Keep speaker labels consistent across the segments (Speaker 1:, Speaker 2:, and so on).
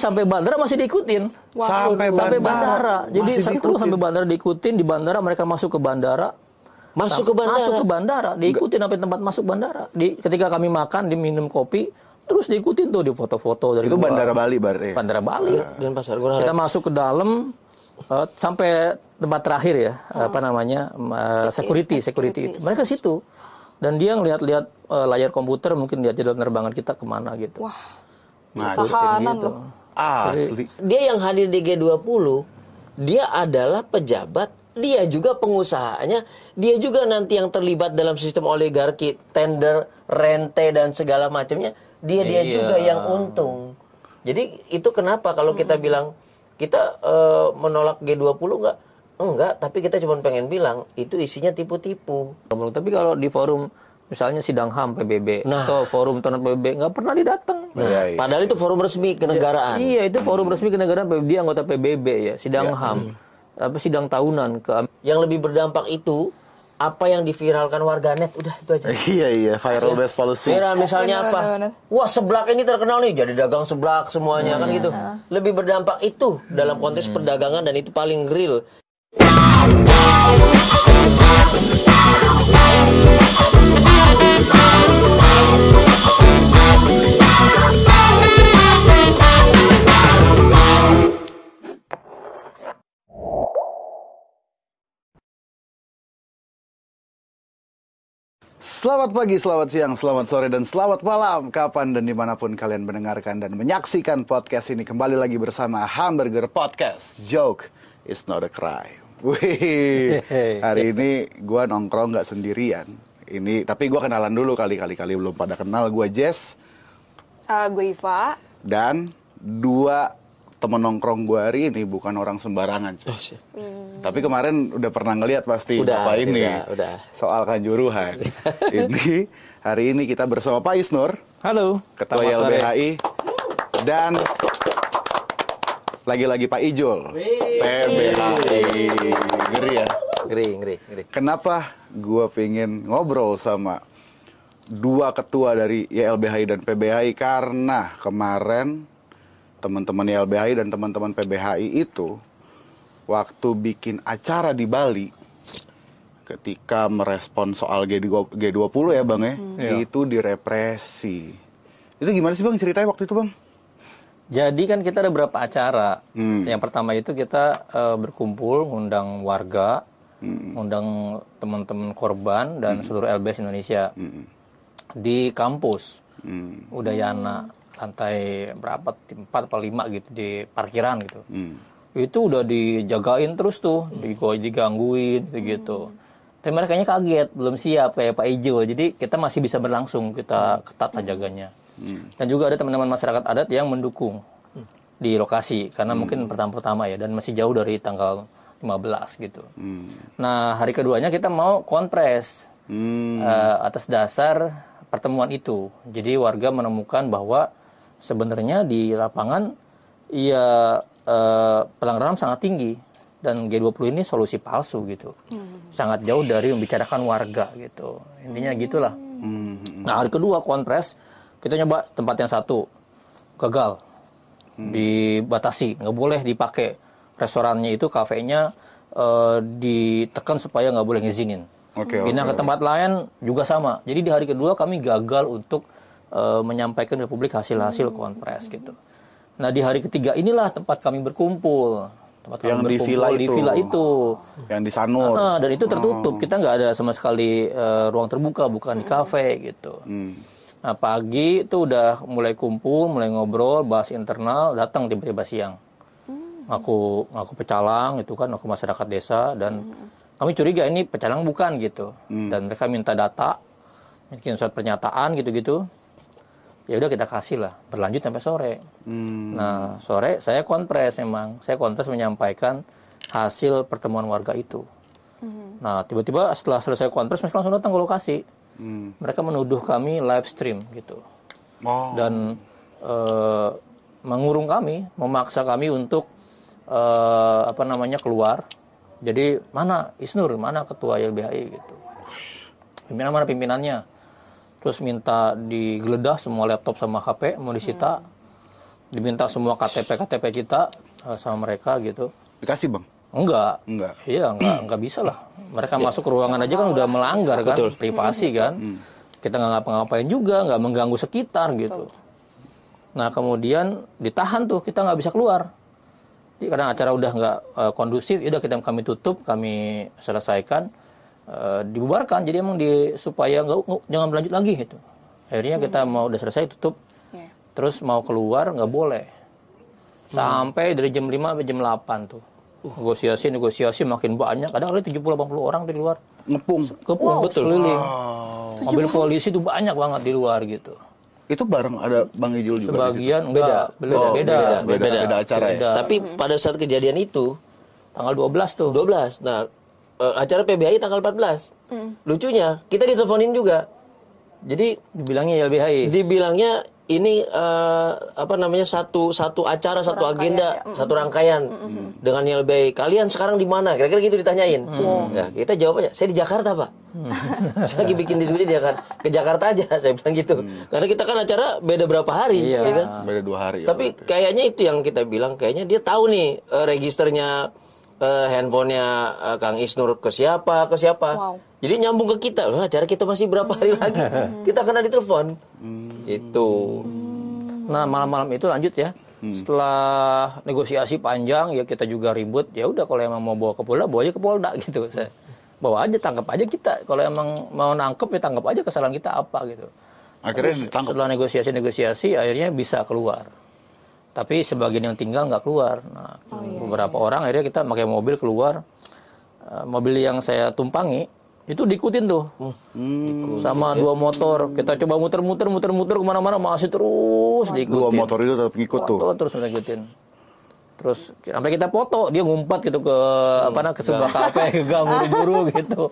Speaker 1: sampai bandara masih diikutin.
Speaker 2: Sampai
Speaker 1: Sampai
Speaker 2: bandara.
Speaker 1: bandara. Jadi
Speaker 2: diikutin.
Speaker 1: sampai bandara diikutin di bandara mereka masuk ke bandara.
Speaker 3: Masuk ke bandara.
Speaker 1: Masuk ke bandara, diikutin sampai tempat masuk bandara. Di ketika kami makan, diminum kopi, terus diikutin tuh di foto-foto dari
Speaker 2: Itu
Speaker 1: luar.
Speaker 2: Bandara Bali berarti.
Speaker 1: Bandara Bali.
Speaker 3: Dan pasar Gurah.
Speaker 1: Kita masuk ke dalam eh, sampai tempat terakhir ya, apa namanya? eh, security, security itu. Mereka situ. Dan dia ngeliat-lihat eh, layar komputer, mungkin lihat jadwal penerbangan kita ke mana gitu.
Speaker 4: Wah,
Speaker 2: Nah,
Speaker 4: tahanan
Speaker 1: gitu.
Speaker 4: loh.
Speaker 2: Asli.
Speaker 3: Dia yang hadir di G20, dia adalah pejabat, dia juga pengusahanya, dia juga nanti yang terlibat dalam sistem oligarki, tender, rente dan segala macamnya, dia dia
Speaker 1: Iya.
Speaker 3: juga yang untung. Jadi itu kenapa kalau kita bilang kita eh, menolak G20 enggak? Enggak, tapi kita cuma pengen bilang itu isinya tipu-tipu.
Speaker 1: Tapi kalau di forum misalnya sidang HAM PBB
Speaker 3: Nah.
Speaker 1: atau forum tahunan PBB nggak pernah didatang.
Speaker 2: Iya, iya.
Speaker 3: Padahal itu forum resmi kenegaraan.
Speaker 1: Iya, itu forum resmi kenegaraan PBB dia anggota PBB ya, sidang HAM. Apa sidang tahunan ke
Speaker 3: Yang lebih berdampak itu apa yang diviralkan warganet, udah itu aja.
Speaker 2: Iya iya viral based policy.
Speaker 3: Viral misalnya apa? Wah seblak ini terkenal nih jadi dagang seblak semuanya kan gitu. Lebih berdampak itu dalam konteks perdagangan dan itu paling real.
Speaker 2: Selamat pagi, selamat siang, selamat sore, dan selamat malam Kapan dan di mana pun kalian mendengarkan dan menyaksikan podcast ini. Kembali lagi bersama Hamburger Podcast. Joke is not a crime. Wih, hari ini gua nongkrong nggak sendirian ini Tapi gua kenalan dulu kali-kali kali belum pada kenal Gua Jess
Speaker 4: Eh, gue Iva.
Speaker 2: dan dua temen nongkrong gua hari ini bukan orang sembarangan cuy. Tapi kemarin udah pernah ngeliat pasti
Speaker 3: Udah,
Speaker 2: apa ini
Speaker 3: udah, udah.
Speaker 2: soal kanjuruhan. ini hari ini kita bersama Pak Isnur,
Speaker 1: Halo,
Speaker 2: Ketua. YLBHI, dan lagi-lagi Pak Ijul, PBHI. Ngeri ya.
Speaker 3: Ngeri, ngeri, ngeri.
Speaker 2: Kenapa gua pengen ngobrol sama dua ketua dari YLBHI dan PBHI karena kemarin teman-teman YLBHI dan teman-teman PBHI itu waktu bikin acara di Bali ketika merespon soal G20 G20 ya Bang ya,
Speaker 1: Iya.
Speaker 2: itu direpresi. Itu gimana sih Bang ceritanya waktu itu Bang?
Speaker 1: Jadi kan kita ada beberapa acara.
Speaker 2: Hmm.
Speaker 1: Yang pertama itu kita eh, berkumpul, ngundang warga, ngundang teman-teman korban dan seluruh LBS Indonesia di kampus
Speaker 2: Hmm.
Speaker 1: Udayana lantai berapa empat atau lima gitu di parkiran gitu.
Speaker 2: Hmm.
Speaker 1: Itu udah dijagain terus tuh, digo- digangguin gitu. Tapi mereka kaget, belum siap kayak Pak Ijo. Jadi kita masih bisa berlangsung, kita ketat jaganya. Dan juga ada teman-teman masyarakat adat yang mendukung di lokasi karena mungkin pertama-pertama ya dan masih jauh dari tanggal 15 gitu.
Speaker 2: Hmm.
Speaker 1: Nah, hari keduanya kita mau konpres
Speaker 2: Hmm.
Speaker 1: eh, atas dasar pertemuan itu. Jadi warga menemukan bahwa sebenarnya di lapangan ya eh, pelanggaran sangat tinggi dan G20 ini solusi palsu gitu. Sangat jauh dari membicarakan warga gitu. Intinya gitulah.
Speaker 2: Hmm.
Speaker 1: Nah, hari kedua konpres kita nyoba tempat yang satu gagal. Dibatasi, nggak boleh dipakai. Restorannya itu kafenya eh, ditekan supaya nggak boleh ngizinin.
Speaker 2: Oke,
Speaker 1: Pindah
Speaker 2: oke,
Speaker 1: ke tempat lain juga sama. Jadi di hari kedua kami gagal untuk eh, menyampaikan ke publik hasil-hasil konpres gitu. Nah di hari ketiga inilah tempat kami berkumpul. Tempat kami
Speaker 2: Yang di
Speaker 1: berkumpul
Speaker 2: villa
Speaker 1: di
Speaker 2: itu.
Speaker 1: villa itu.
Speaker 2: Yang di Sanur.
Speaker 1: Ah, dan itu tertutup. Kita nggak ada sama sekali eh, ruang terbuka, bukan di kafe gitu.
Speaker 2: Hmm.
Speaker 1: Nah pagi itu udah mulai kumpul, mulai ngobrol, bahas internal, datang tiba-tiba siang. Aku ngaku pecalang itu kan, aku masyarakat desa dan kami curiga ini pecalang bukan gitu. Dan mereka minta data, bikin surat pernyataan gitu-gitu. Ya udah kita kasih lah, berlanjut sampai sore.
Speaker 2: Hmm.
Speaker 1: Nah sore saya konpres memang, saya konpres menyampaikan hasil pertemuan warga itu. Nah tiba-tiba setelah selesai konpres mereka langsung datang ke lokasi.
Speaker 2: Hmm.
Speaker 1: Mereka menuduh kami live stream gitu
Speaker 2: Oh.
Speaker 1: dan eh, mengurung kami, memaksa kami untuk eh, apa namanya keluar. Jadi mana Isnur, mana ketua YLBHI gitu. Pimpinan mana pimpinannya? Terus minta digeledah semua laptop sama HP mau disita. diminta semua KTP KTP kita eh, sama mereka gitu.
Speaker 2: Dikasih bang?
Speaker 1: Enggak.
Speaker 2: Enggak.
Speaker 1: Iya, enggak, enggak bisa lah. Mereka masuk ke ruangan aja kan udah melanggar kan, privasi kan. Kita nggak ngapa-ngapain juga, nggak mengganggu sekitar gitu. Nah kemudian ditahan tuh, kita nggak bisa keluar. Jadi karena acara udah nggak eh, kondusif, ya udah kita kami tutup, kami selesaikan, eh, dibubarkan. Jadi emang di supaya nggak jangan berlanjut lagi gitu. Akhirnya kita mau udah selesai tutup,
Speaker 4: Iya.
Speaker 1: terus mau keluar nggak boleh. Sampai dari jam 5 sampai jam 8 tuh. Negosiasi, negosiasi makin banyak. Kadang kali 70-80 orang di luar.
Speaker 2: Ngepung.
Speaker 1: Kepung, betul. Keliling. Mobil polisi tuh banyak banget di luar gitu.
Speaker 2: Itu bareng ada Bang Ijul juga.
Speaker 1: Sebagian enggak, beda,
Speaker 2: Oh,
Speaker 1: beda,
Speaker 2: beda,
Speaker 1: beda,
Speaker 2: beda, beda acara ya?
Speaker 1: Beda.
Speaker 3: Tapi pada saat kejadian itu
Speaker 1: Tanggal 12 tuh.
Speaker 3: 12. Nah, eh, acara PBHI tanggal 14. Lucunya, kita diteleponin juga. Jadi
Speaker 1: Dibilangnya YLBHI.
Speaker 3: dibilangnya ini eh, apa namanya satu satu acara satu agenda satu rangkaian dengan YLBHI. Kalian sekarang di mana? Kira-kira gitu ditanyain. Ya, kita jawab aja, saya di Jakarta, Pak. saya lagi bikin diskusi di Jakarta. Ke Jakarta aja, saya bilang gitu. Karena kita kan acara beda berapa hari,
Speaker 1: Iya.
Speaker 3: ya kan?
Speaker 2: Beda dua hari. ya,
Speaker 3: Tapi kayaknya itu yang kita bilang, kayaknya dia tahu nih eh, registernya eh, handphonenya eh, Kang Isnur ke siapa, ke siapa.
Speaker 4: Wow.
Speaker 3: Jadi nyambung ke kita, Wah, acara kita masih berapa hari lagi? kita kena ditelepon. Gitu.
Speaker 1: Nah malam-malam itu lanjut ya. Setelah negosiasi panjang ya kita juga ribut. Ya udah kalau emang mau bawa ke Polda, bawa aja ke Polda gitu. Saya bawa aja, tangkap aja kita. Kalau emang mau nangkep ya tangkap aja kesalahan kita apa gitu.
Speaker 2: Akhirnya
Speaker 1: Terus
Speaker 2: ditangkap.
Speaker 1: Setelah negosiasi-negosiasi akhirnya bisa keluar. Tapi sebagian yang tinggal nggak keluar. Nah, beberapa orang akhirnya kita pakai mobil keluar. Eh, mobil yang saya tumpangi itu diikutin tuh sama dua motor. Kita coba muter-muter, muter-muter ke mana-mana masih terus diikutin.
Speaker 2: Dua motor itu tetap ngikut tuh.
Speaker 1: Foto terus ngikutin. Terus sampai kita foto, dia ngumpat gitu ke apa namanya ke sebuah kafe, ke gang buru-buru gitu.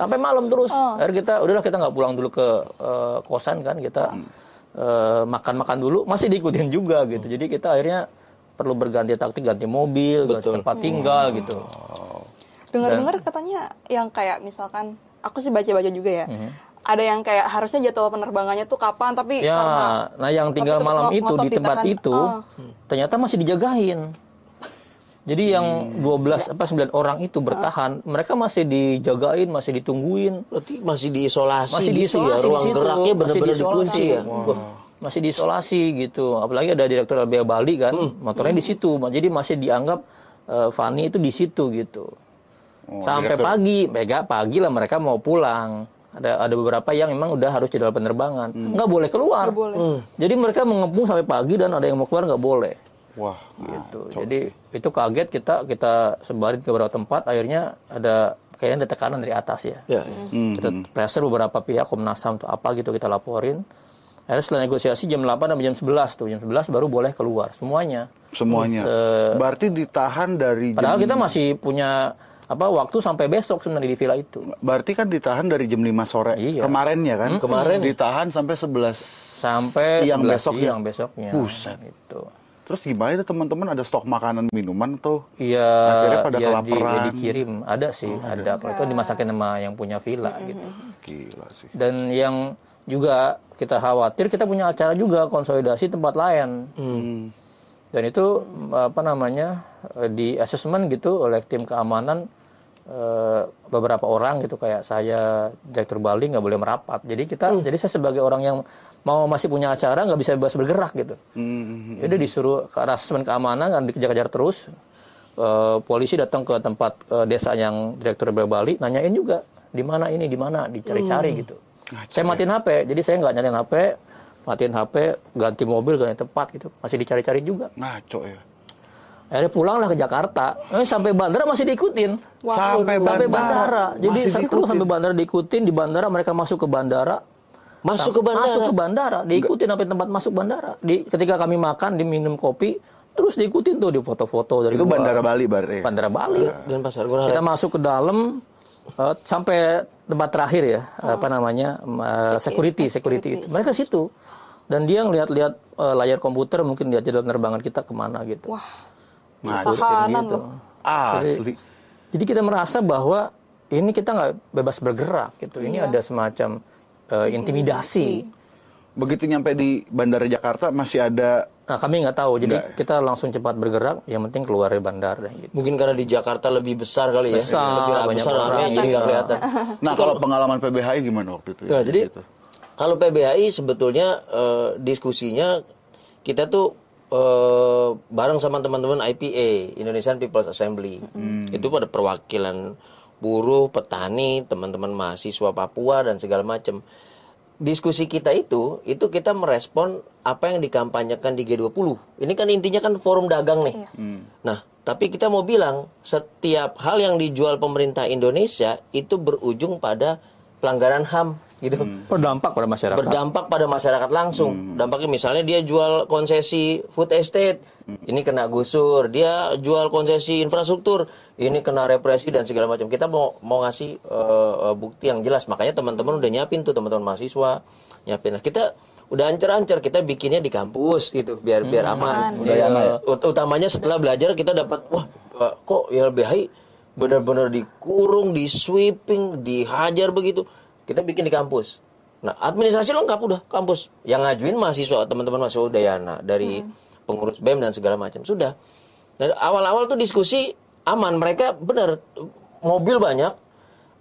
Speaker 1: Sampai malam terus. Akhirnya kita udahlah kita nggak pulang dulu ke eh, kosan kan, kita eh, makan-makan dulu, masih diikutin juga gitu. Jadi kita akhirnya perlu berganti taktik, ganti mobil, ganti tempat tinggal gitu.
Speaker 4: Dengar-dengar katanya yang kayak misalkan aku sih baca-baca juga ya.
Speaker 1: Mhm.
Speaker 4: Ada yang kayak harusnya jadwal penerbangannya tuh kapan tapi
Speaker 1: Ya,
Speaker 4: karena
Speaker 1: nah yang tinggal malam itu di tempat
Speaker 4: ditekan.
Speaker 1: itu
Speaker 4: Oh.
Speaker 1: ternyata masih dijagain. Jadi yang 12 apa 9 orang itu bertahan, mereka masih dijagain, masih ditungguin.
Speaker 3: Berarti masih diisolasi
Speaker 1: Masih
Speaker 3: gitu
Speaker 1: diisolasi
Speaker 3: ya.
Speaker 1: di
Speaker 3: Ruang
Speaker 1: situ.
Speaker 3: geraknya
Speaker 1: Masih
Speaker 3: benar-benar dikunci ya.
Speaker 1: Wah. Masih diisolasi gitu. Apalagi ada direktur LBH Bali kan,
Speaker 3: Hmm.
Speaker 1: motornya di situ. Jadi masih dianggap eh, Fani itu di situ gitu.
Speaker 2: Oh,
Speaker 1: Sampai
Speaker 2: direktur.
Speaker 1: pagi, mega pagi lah mereka mau pulang. Ada ada beberapa yang memang udah harus jadwal penerbangan,
Speaker 2: Hmm.
Speaker 1: nggak boleh keluar.
Speaker 4: Nggak boleh.
Speaker 1: Jadi mereka mengepung sampai pagi dan ada yang mau keluar nggak boleh
Speaker 2: Wah,
Speaker 1: gitu.
Speaker 2: ngaco
Speaker 1: Jadi itu kaget kita kita sebarin ke beberapa tempat akhirnya ada kayaknya ada tekanan dari atas ya.
Speaker 3: Ya.
Speaker 2: Hmm.
Speaker 1: Kita pressure beberapa pihak Komnas HAM atau apa gitu kita laporin. Akhirnya setelah negosiasi jam 8 sampai jam 11 tuh. Jam 11 baru boleh keluar semuanya.
Speaker 2: semuanya.
Speaker 1: Se-
Speaker 2: Berarti ditahan dari
Speaker 1: Padahal
Speaker 2: jam,
Speaker 1: kita masih punya apa waktu sampai besok sebenarnya di villa itu.
Speaker 2: berarti kan ditahan dari jam 5 sore
Speaker 1: Iya.
Speaker 2: kemarin ya kan?
Speaker 3: Kemarin.
Speaker 2: ditahan sampai 11
Speaker 1: Sampai
Speaker 2: Siang
Speaker 1: 11
Speaker 2: besoknya.
Speaker 1: siang besoknya.
Speaker 2: Buset.
Speaker 1: Gitu.
Speaker 2: Terus gimana itu teman-teman ada stok makanan minuman tuh?
Speaker 1: Iya,
Speaker 2: Akhirnya pada
Speaker 1: ya, di,
Speaker 2: kelaparan.
Speaker 1: ya dikirim. Ada sih, ada. Kalau itu dimasakin sama yang punya villa gitu.
Speaker 2: Gila sih.
Speaker 1: Dan yang juga kita khawatir kita punya acara juga konsolidasi tempat lain.
Speaker 2: Hmm.
Speaker 1: Dan itu apa namanya di assessment gitu oleh tim keamanan eh, beberapa orang gitu kayak saya direktur Bali nggak boleh merapat. Jadi kita jadi saya sebagai orang yang mau masih punya acara nggak bisa bebas bergerak gitu.
Speaker 2: Hmm.
Speaker 1: Ya udah disuruh ke arah asesmen keamanan kan dikejar-kejar terus. Eh, polisi datang ke tempat eh, desa yang direktur Bali nanyain juga di mana ini di mana dicari-cari gitu. Saya matiin HP, jadi saya nggak nyalain HP, matiin HP, ganti mobil, ganti tempat gitu, masih dicari-cari juga.
Speaker 2: Ngaco ya.
Speaker 1: Akhirnya pulanglah ke Jakarta, eh, sampai bandara masih diikutin.
Speaker 2: Sampai
Speaker 1: sampai
Speaker 2: bandara.
Speaker 1: bandara. Jadi seru sampai bandara diikutin di bandara mereka masuk ke bandara.
Speaker 3: Masuk ke bandara.
Speaker 1: Masuk ke bandara, diikutin sampai tempat masuk bandara. Di ketika kami makan, diminum kopi, terus diikutin tuh di foto-foto dari
Speaker 2: Itu
Speaker 1: luar.
Speaker 2: Bandara Bali berarti.
Speaker 1: Bandara Bali.
Speaker 3: Dan pasar Gurah.
Speaker 1: Kita masuk ke dalam eh, sampai tempat terakhir ya, apa namanya? eh, security, security. itu. Mereka situ. Dan dia ngeliat-lihat eh, layar komputer, mungkin lihat jadwal penerbangan kita ke mana gitu.
Speaker 4: Wah,
Speaker 2: Ngaco.
Speaker 4: tahanan
Speaker 1: gitu.
Speaker 4: loh.
Speaker 2: Asli.
Speaker 1: Jadi kita merasa bahwa ini kita nggak bebas bergerak gitu. Ini ada semacam eh, intimidasi.
Speaker 2: Begitu nyampe di Bandara Jakarta masih ada
Speaker 1: Nah, kami nggak tahu. Jadi kita langsung cepat bergerak. Yang penting keluar dari bandar deh. Gitu.
Speaker 3: Mungkin karena di Jakarta lebih besar kali ya.
Speaker 1: Besar,
Speaker 3: lebih
Speaker 1: banyak
Speaker 3: besar
Speaker 1: orang,
Speaker 3: namanya jadi nggak
Speaker 1: iya.
Speaker 3: kelihatan.
Speaker 2: Nah, kalau pengalaman PBHI gimana waktu itu? ya,
Speaker 3: Nah, jadi
Speaker 2: Gitu.
Speaker 3: kalau PBHI sebetulnya eh, diskusinya kita tuh eh, bareng sama teman-teman IPA Indonesian People's Assembly. Itu pada perwakilan buruh, petani, teman-teman mahasiswa Papua dan segala macam. Diskusi kita itu itu kita merespon apa yang dikampanyekan di G20. Ini kan intinya kan forum dagang nih. Nah, tapi kita mau bilang setiap hal yang dijual pemerintah Indonesia itu berujung pada pelanggaran HAM gitu.
Speaker 1: Berdampak pada masyarakat.
Speaker 3: Berdampak pada masyarakat langsung. Dampaknya misalnya dia jual konsesi food estate, ini kena gusur. Dia jual konsesi infrastruktur, ini kena represi dan segala macam. Kita mau mau ngasih eh, eh, bukti yang jelas. Makanya teman-teman udah nyiapin tuh teman-teman mahasiswa nyiapin. Nah, kita udah ancer-ancer kita bikinnya di kampus gitu biar biar aman.
Speaker 1: Iya.
Speaker 3: Ut- utamanya setelah belajar kita dapat wah eh, kok YLBHI benar-benar dikurung, di sweeping, dihajar begitu. Kita bikin di kampus. Nah, administrasi lengkap udah kampus. Yang ngajuin mahasiswa, teman-teman mahasiswa Udayana dari pengurus BEM dan segala macam. Sudah. Dan awal-awal tuh diskusi aman, mereka benar mobil banyak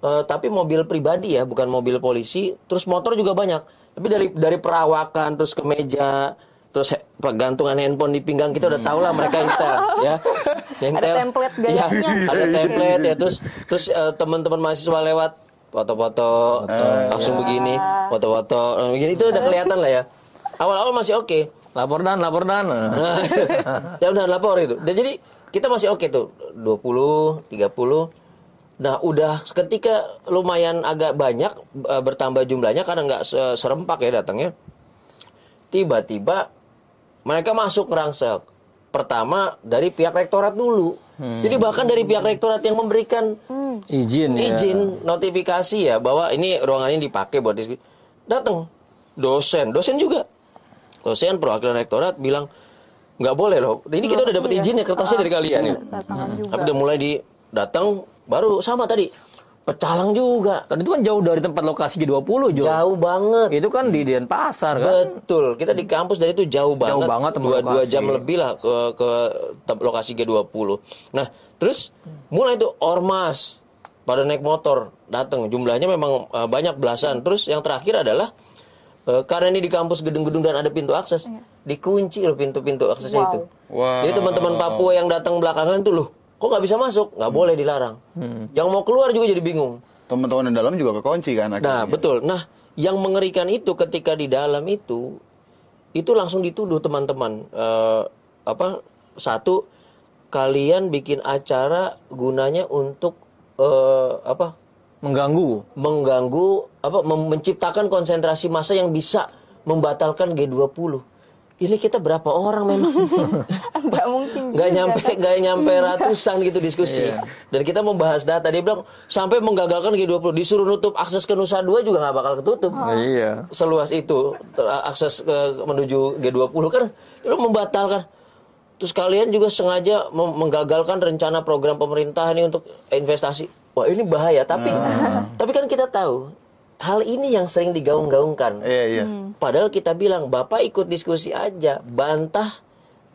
Speaker 3: eh, tapi mobil pribadi ya, bukan mobil polisi, terus motor juga banyak. Tapi dari dari perawakan terus ke meja terus gantungan handphone di pinggang kita udah tahu lah mereka intel ya. Intel.
Speaker 4: template
Speaker 3: Iya,
Speaker 4: gayanya.
Speaker 3: ada template ya terus terus eh, teman-teman mahasiswa lewat foto-foto langsung begini, foto-foto begini itu udah kelihatan lah ya. Awal-awal masih oke.
Speaker 1: Lapor dan, lapor dan.
Speaker 3: Ya udah lapor itu. Dan jadi kita masih oke tuh 20, 30. Nah, udah ketika lumayan agak banyak eh, bertambah jumlahnya karena nggak se- serempak ya datangnya. Tiba-tiba mereka masuk ngerangsek. Pertama dari pihak rektorat dulu. Jadi bahkan dari pihak rektorat yang memberikan
Speaker 1: Izin ya.
Speaker 3: izin notifikasi ya bahwa ini ruangan ini dipakai buat diskusi. Datang dosen, dosen juga. Dosen perwakilan rektorat bilang nggak boleh loh. Ini kita udah dapat
Speaker 4: Iya.
Speaker 3: izin ya kertasnya dari kalian ya.
Speaker 4: Datangan juga.
Speaker 3: Tapi udah mulai di datang baru sama tadi. Pecalang juga.
Speaker 1: Dan itu kan jauh dari tempat lokasi G20, Jo.
Speaker 3: Jauh banget.
Speaker 1: Itu kan di Denpasar kan.
Speaker 3: Betul, kita di kampus dari itu jauh banget,
Speaker 1: banget tempat
Speaker 3: dua, dua jam lebih lah ke ke lokasi G20. Nah, terus mulai itu ormas pada naik motor datang, jumlahnya memang eh, banyak belasan. Terus yang terakhir adalah eh, karena ini di kampus gedung-gedung dan ada pintu akses, dikunci loh pintu-pintu aksesnya
Speaker 4: Wow.
Speaker 3: itu.
Speaker 2: Wow.
Speaker 3: Jadi teman-teman Papua yang datang belakangan tuh loh, kok nggak bisa masuk? Nggak boleh dilarang. Yang mau keluar juga jadi bingung.
Speaker 2: Teman-teman di dalam juga kekunci kan
Speaker 3: Nah,
Speaker 2: akhirnya.
Speaker 3: betul. Nah, yang mengerikan itu ketika di dalam itu itu langsung dituduh teman-teman Eh, apa satu kalian bikin acara gunanya untuk eh, apa
Speaker 1: Mengganggu.
Speaker 3: mengganggu apa menciptakan konsentrasi massa yang bisa membatalkan G20. Ini kita berapa orang memang?
Speaker 4: Nggak mungkin
Speaker 3: nggak nyampe
Speaker 4: kan?
Speaker 3: nggak nyampe ratusan gitu diskusi. Dan kita membahas data. Dia bilang sampai menggagalkan G20 disuruh nutup akses ke Nusa Dua juga nggak bakal ketutup.
Speaker 1: Iya.
Speaker 3: seluas itu akses ke menuju G20 kan dia membatalkan. Terus kalian juga sengaja menggagalkan rencana program pemerintah ini untuk investasi. Wah ini bahaya tapi tapi kan kita tahu hal ini yang sering digaung-gaungkan
Speaker 2: Iya, iya.
Speaker 3: Padahal kita bilang, Bapak ikut diskusi aja, bantah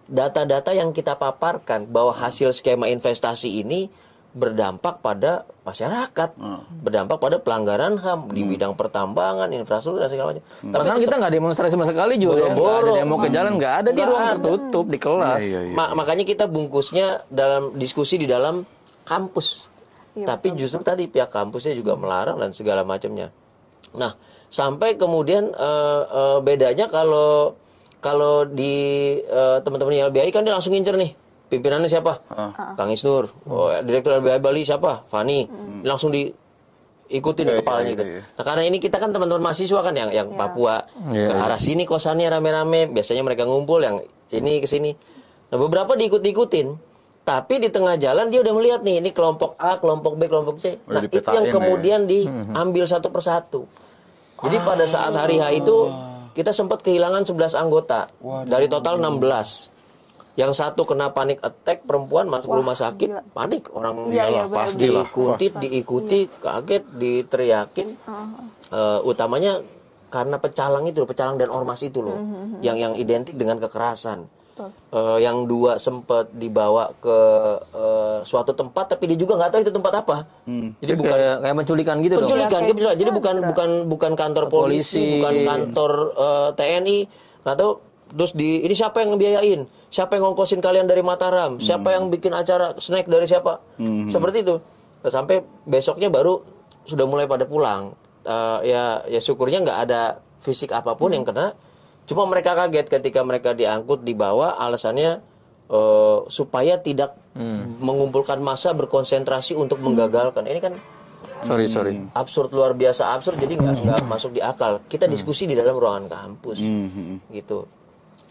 Speaker 3: data-data yang kita paparkan bahwa hasil skema investasi ini berdampak pada masyarakat, berdampak pada pelanggaran HAM di bidang pertambangan, infrastruktur dan segala macam. Tapi
Speaker 1: Padahal kita nggak demonstrasi sama sekali juga. ya. Ada demo ke jalan, nggak ada di
Speaker 3: Nggak
Speaker 1: ruang
Speaker 3: ada.
Speaker 1: tertutup di kelas.
Speaker 2: Iya, iya.
Speaker 3: Ma- makanya kita bungkusnya dalam diskusi di dalam kampus.
Speaker 4: Iya,
Speaker 3: Tapi justru tadi pihak kampusnya juga melarang dan segala macamnya. Nah, sampai kemudian eh, eh, bedanya kalau kalau di eh, teman-teman YLBI kan dia langsung ngincer nih pimpinannya siapa? Kang Isnur. Oh, direktur LBI Bali siapa? Fani. Langsung diikutin
Speaker 2: Iya,
Speaker 3: kepalanya
Speaker 2: iya,
Speaker 3: gitu.
Speaker 2: iya.
Speaker 3: Nah, karena ini kita kan teman-teman mahasiswa kan yang yang Papua
Speaker 1: Iya,
Speaker 3: ke arah sini kosannya rame-rame, biasanya mereka ngumpul yang ini ke sini. Nah, beberapa diikut-ikutin. Tapi di tengah jalan dia udah melihat nih, ini kelompok A, kelompok B, kelompok C.
Speaker 2: Udah
Speaker 3: Nah, itu yang
Speaker 2: ya.
Speaker 3: kemudian diambil satu persatu. Jadi pada saat hari H itu kita sempat kehilangan 11 anggota dari total 16. Yang satu kena panik attack perempuan masuk rumah sakit,
Speaker 4: gila.
Speaker 3: panik orang
Speaker 4: Iya, iya,
Speaker 3: iyalah,
Speaker 4: benar,
Speaker 3: pasti
Speaker 2: benar.
Speaker 3: dikuntit, diikuti, kaget, diteriakin. Eh, utamanya karena pecalang itu, pecalang dan ormas itu loh, yang yang identik dengan kekerasan. Eh, yang dua sempat dibawa ke eh, suatu tempat tapi dia juga nggak tahu itu tempat apa. Jadi bukan
Speaker 1: kayak, kayak menculikan gitu dong.
Speaker 3: penculikan,
Speaker 4: kayak
Speaker 3: gitu. jadi bukan
Speaker 4: juga.
Speaker 3: bukan bukan kantor polisi,
Speaker 1: Polisi.
Speaker 3: bukan kantor eh, TNI, nggak tahu. Terus di ini siapa yang ngebiayain? Siapa yang ngongkosin kalian dari Mataram? Siapa yang bikin acara snack dari siapa? Seperti itu. Nah, sampai besoknya baru sudah mulai pada pulang. Eh, ya ya syukurnya nggak ada fisik apa pun yang kena. Cuma mereka kaget ketika mereka diangkut dibawa alasannya eh, supaya tidak mengumpulkan massa berkonsentrasi untuk menggagalkan. Ini kan
Speaker 1: Sorry, sorry.
Speaker 3: absurd luar biasa absurd jadi nggak nggak masuk di akal. Kita diskusi di dalam ruangan kampus. Gitu.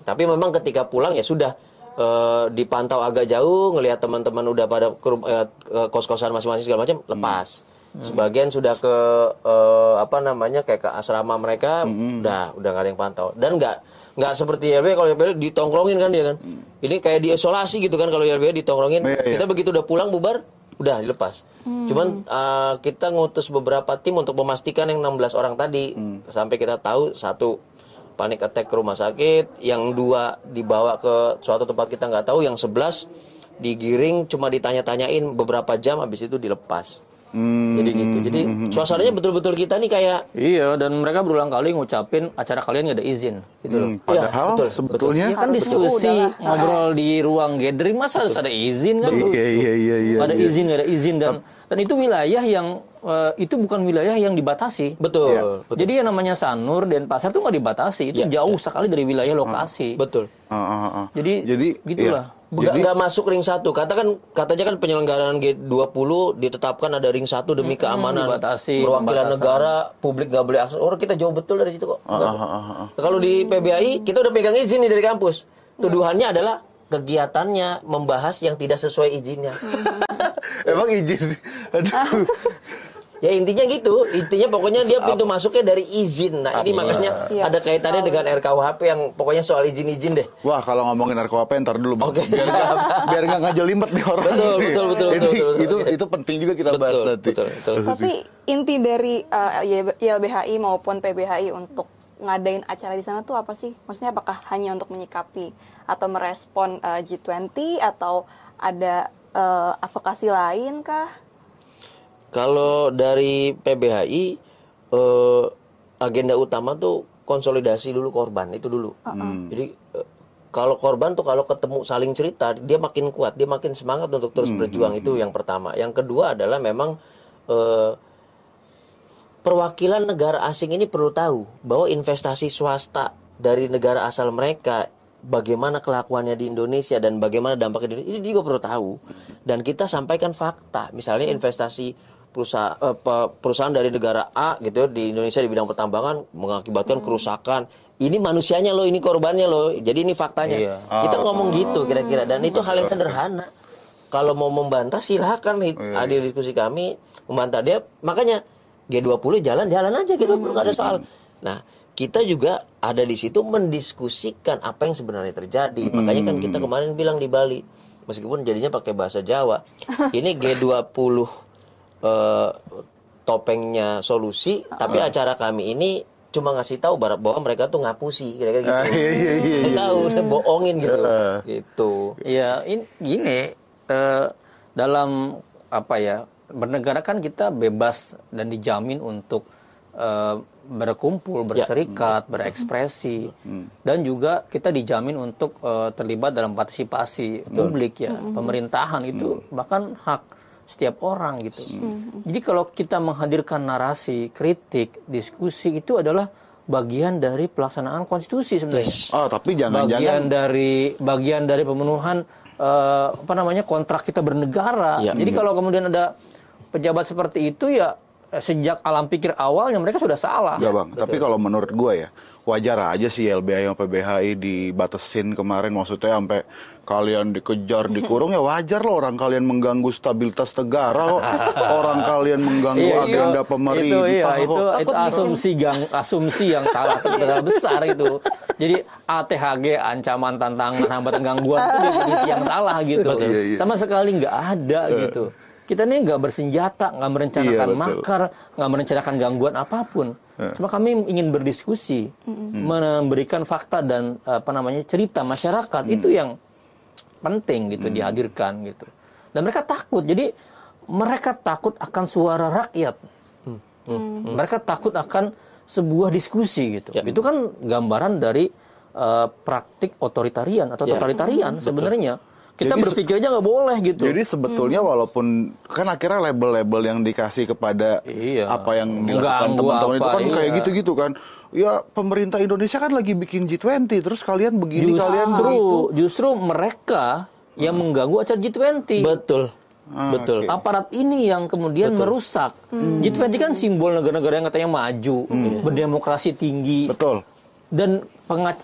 Speaker 3: Tapi memang ketika pulang ya sudah eh, dipantau agak jauh ngelihat teman-teman udah pada ke ke kos-kosan masing-masing segala macam lepas sebagian sudah ke eh, apa namanya kayak ke asrama mereka udah udah nggak ada yang pantau. Dan nggak nggak seperti YLB kalau YLB ditongkrongin kan dia kan. Ini kayak diisolasi gitu kan kalau YLB ditongkrongin.
Speaker 2: Iya, iya.
Speaker 3: kita begitu udah pulang bubar udah dilepas. Cuman uh, kita ngutus beberapa tim untuk memastikan yang 16 orang tadi. Sampai kita tahu satu panik attack ke rumah sakit, yang dua dibawa ke suatu tempat kita nggak tahu, yang 11 digiring cuma ditanya-tanyain beberapa jam habis itu dilepas.
Speaker 2: Hmm.
Speaker 3: Jadi gitu. Jadi suasananya betul-betul kita nih kayak
Speaker 1: Iya, dan mereka berulang kali ngucapin acara kalian nggak ada izin, gitu loh.
Speaker 2: Hmm, padahal
Speaker 3: betul,
Speaker 2: sebetulnya
Speaker 1: Ya kan diskusi, ngobrol di ruang gathering, masa harus ada izin kan?
Speaker 2: Iya iya iya iya.
Speaker 1: ada
Speaker 2: iya.
Speaker 1: izin, ada izin dan dan itu wilayah yang eh, itu bukan wilayah yang dibatasi.
Speaker 3: betul,
Speaker 2: Iya.
Speaker 3: betul.
Speaker 1: Jadi yang namanya Sanur dan Pasar tuh nggak dibatasi, itu
Speaker 3: Iya,
Speaker 1: jauh sekali dari wilayah lokasi.
Speaker 3: Betul.
Speaker 2: Ah, ah, ah.
Speaker 1: Jadi,
Speaker 2: jadi
Speaker 1: gitulah.
Speaker 2: iya.
Speaker 3: Nggak,
Speaker 2: Jadi
Speaker 3: nggak masuk ring satu. Katakan katanya kan penyelenggaraan G20 ditetapkan ada ring satu demi keamanan
Speaker 1: dibatasi,
Speaker 3: perwakilan
Speaker 1: pembatasan.
Speaker 3: negara, publik nggak boleh akses. Orang kita jauh betul dari situ kok. Nggak.
Speaker 2: ah, ah, ah.
Speaker 3: Kalau di PBAI kita udah pegang izin nih dari kampus. Tuduhannya adalah kegiatannya membahas yang tidak sesuai izinnya.
Speaker 2: emang izin. Aduh.
Speaker 3: ya intinya gitu. Intinya pokoknya dia pintu masuknya dari izin. Nah ini makanya
Speaker 4: Iya.
Speaker 3: ada kaitannya dengan RKUHP yang pokoknya soal izin-izin deh.
Speaker 2: Wah kalau ngomongin narkoba ntar dulu.
Speaker 3: Oke,
Speaker 2: biar nggak biar nggak ngajelimet nih orang.
Speaker 3: Betul, betul, betul, betul, betul, betul.
Speaker 2: Itu itu penting juga kita bahas
Speaker 3: Betul,
Speaker 2: nanti.
Speaker 3: betul, betul.
Speaker 4: Tapi inti dari uh, YLBHI maupun PBHI untuk ngadain acara di sana tuh apa sih? Maksudnya apakah hanya untuk menyikapi atau merespon uh, G20 atau ada uh, advokasi lain kah?
Speaker 3: Kalau dari PBHI eh, agenda utama tuh konsolidasi dulu korban itu dulu. Jadi eh, kalau korban tuh kalau ketemu saling cerita dia makin kuat, dia makin semangat untuk terus berjuang itu yang pertama. Yang kedua adalah memang eh, perwakilan negara asing ini perlu tahu bahwa investasi swasta dari negara asal mereka bagaimana kelakuannya di Indonesia dan bagaimana dampaknya di Indonesia ini juga perlu tahu dan kita sampaikan fakta misalnya investasi perusahaan eh, pe- perusahaan dari negara A gitu ya, di Indonesia di bidang pertambangan mengakibatkan kerusakan. Ini manusianya loh ini korbannya loh. Jadi ini faktanya.
Speaker 1: Iya.
Speaker 3: kita ngomong gitu kira-kira dan itu hal yang sederhana. Kalau mau membantah silahkan Hit. hadir diskusi kami membantah. Dia makanya G20 jalan-jalan aja G20 nggak ada soal. Nah kita juga ada di situ mendiskusikan apa yang sebenarnya terjadi. Makanya kan kita kemarin bilang di Bali meskipun jadinya pakai bahasa Jawa ini G20 eh, topengnya solusi tapi acara kami ini cuma ngasih tahu bahwa bahwa mereka tuh ngapusi kira-kira gitu.
Speaker 2: Ah, iya, iya, iya,
Speaker 3: Ngasih tahu udah bohongin gitu.
Speaker 2: Heeh.
Speaker 3: gitu.
Speaker 1: Ya, ini gini eh, dalam apa ya bernegara kan kita bebas dan dijamin untuk eh, berkumpul, berserikat, berekspresi, dan juga kita dijamin untuk eh, terlibat dalam partisipasi publik ya, pemerintahan. Itu bahkan hak setiap orang gitu. Jadi kalau kita menghadirkan narasi, kritik, diskusi itu adalah bagian dari pelaksanaan konstitusi sebenarnya
Speaker 2: Oh tapi
Speaker 1: bagian
Speaker 2: jangan-jangan
Speaker 1: dari bagian dari pemenuhan eh, apa namanya kontrak kita bernegara.
Speaker 3: Ya.
Speaker 1: Jadi kalau kemudian ada pejabat seperti itu ya sejak alam pikir awalnya mereka sudah salah.
Speaker 2: Enggak bang, tapi kalau menurut gue ya wajar aja sih LBH sama PBHI dibatasin kemarin maksudnya sampai kalian dikejar dikurung ya wajar loh orang kalian mengganggu stabilitas negara kok orang kalian mengganggu
Speaker 1: Iya,
Speaker 2: agenda
Speaker 1: itu,
Speaker 2: pemerintah
Speaker 1: itu, iya,
Speaker 2: kok.
Speaker 1: itu, itu
Speaker 4: bikin-
Speaker 1: asumsi gang, asumsi yang salah besar itu. Jadi ATHG ancaman tantangan hambatan gangguan itu definisi yang salah gitu.
Speaker 2: Iya, iya.
Speaker 1: Sama sekali nggak ada gitu. Kita ini nggak bersenjata, nggak merencanakan
Speaker 2: Iya, betul.
Speaker 1: makar, nggak merencanakan gangguan apa pun. Cuma kami ingin berdiskusi, memberikan fakta dan apa namanya cerita masyarakat itu yang penting gitu dihadirkan gitu. Dan mereka takut. Jadi mereka takut akan suara rakyat. Mereka takut akan sebuah diskusi gitu.
Speaker 3: Ya.
Speaker 1: Itu kan gambaran dari eh, praktik otoritarian atau
Speaker 3: Ya.
Speaker 1: totalitarian sebenarnya. Kita
Speaker 2: Jadi se-
Speaker 1: berpikir aja nggak boleh gitu.
Speaker 2: Jadi sebetulnya walaupun kan akhirnya label-label yang dikasih kepada
Speaker 1: Iya.
Speaker 2: apa yang dilakukan teman-teman itu
Speaker 1: apa,
Speaker 2: kan kayak
Speaker 1: iya.
Speaker 2: gitu-gitu kan. Ya pemerintah Indonesia kan lagi bikin G20 terus kalian begini kalian
Speaker 1: justru
Speaker 2: begitu.
Speaker 1: justru mereka yang mengganggu acara G20.
Speaker 3: Betul.
Speaker 2: Ah,
Speaker 3: Betul.
Speaker 2: oke.
Speaker 1: Aparat ini yang kemudian merusak. G20 kan simbol negara-negara yang katanya maju, berdemokrasi tinggi.
Speaker 2: Betul.
Speaker 1: Dan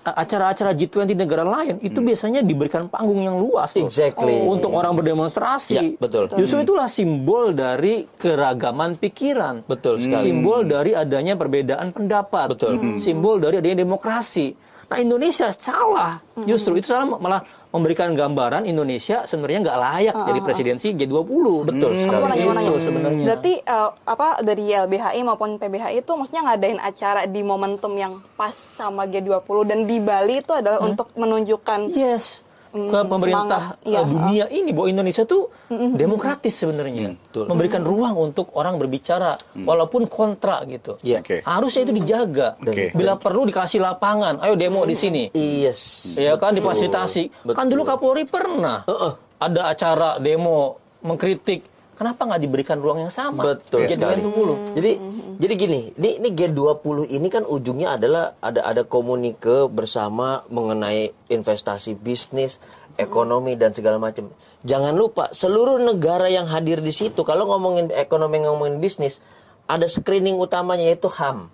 Speaker 1: acara-acara G20 negara lain itu biasanya diberikan panggung yang luas.
Speaker 3: Exactly.
Speaker 1: untuk orang berdemonstrasi.
Speaker 3: Ya, betul.
Speaker 1: Justru itulah simbol dari keragaman pikiran.
Speaker 3: Betul sekali.
Speaker 1: Simbol dari adanya perbedaan pendapat.
Speaker 3: Betul.
Speaker 1: Simbol dari adanya demokrasi. Nah Indonesia salah. Justru itu salah malah memberikan gambaran Indonesia sebenarnya nggak layak jadi presidensi G20.
Speaker 3: Betul
Speaker 4: Aku
Speaker 3: sekali.
Speaker 1: Itu sebenarnya.
Speaker 4: Berarti eh, apa dari YLBHI maupun PBHI itu maksudnya ngadain acara di momentum yang pas sama G20 dan di Bali itu adalah untuk menunjukkan
Speaker 1: Yes. Ke pemerintah
Speaker 4: semangat.
Speaker 1: Eh, dunia ini bahwa Indonesia tuh demokratis sebenarnya.
Speaker 3: Betul.
Speaker 1: Memberikan ruang untuk orang berbicara walaupun kontra gitu.
Speaker 3: Iya.
Speaker 2: Oke.
Speaker 1: Harusnya itu dijaga.
Speaker 2: Oke.
Speaker 1: Bila perlu dikasih lapangan, ayo demo di sini.
Speaker 3: Yes.
Speaker 1: Ya kan difasilitasi.
Speaker 3: Betul.
Speaker 1: Kan dulu Kapolri pernah
Speaker 3: Heeh.
Speaker 1: ada acara demo mengkritik. Kenapa nggak diberikan ruang yang sama?
Speaker 3: Betul
Speaker 1: G20.
Speaker 3: sekali. Jadi jadi gini, ini ini G20 ini kan ujungnya adalah ada ada komunike bersama mengenai investasi bisnis, ekonomi dan segala macam. Jangan lupa seluruh negara yang hadir di situ kalau ngomongin ekonomi ngomongin bisnis ada screening utamanya yaitu HAM.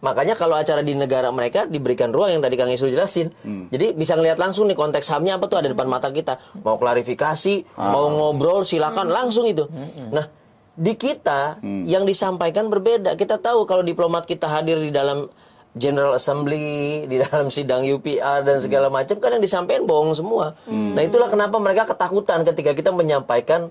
Speaker 3: Makanya kalau acara di negara mereka diberikan ruang yang tadi Kang Isul jelasin. Jadi bisa ngelihat langsung nih konteks hamnya apa tuh ada depan mata kita. Mau klarifikasi, mau ngobrol silakan langsung itu. Nah, di kita yang disampaikan berbeda. Kita tahu kalau diplomat kita hadir di dalam General Assembly, di dalam sidang UPR dan segala macam kan yang disampaikan bohong semua. Nah, itulah kenapa mereka ketakutan ketika kita menyampaikan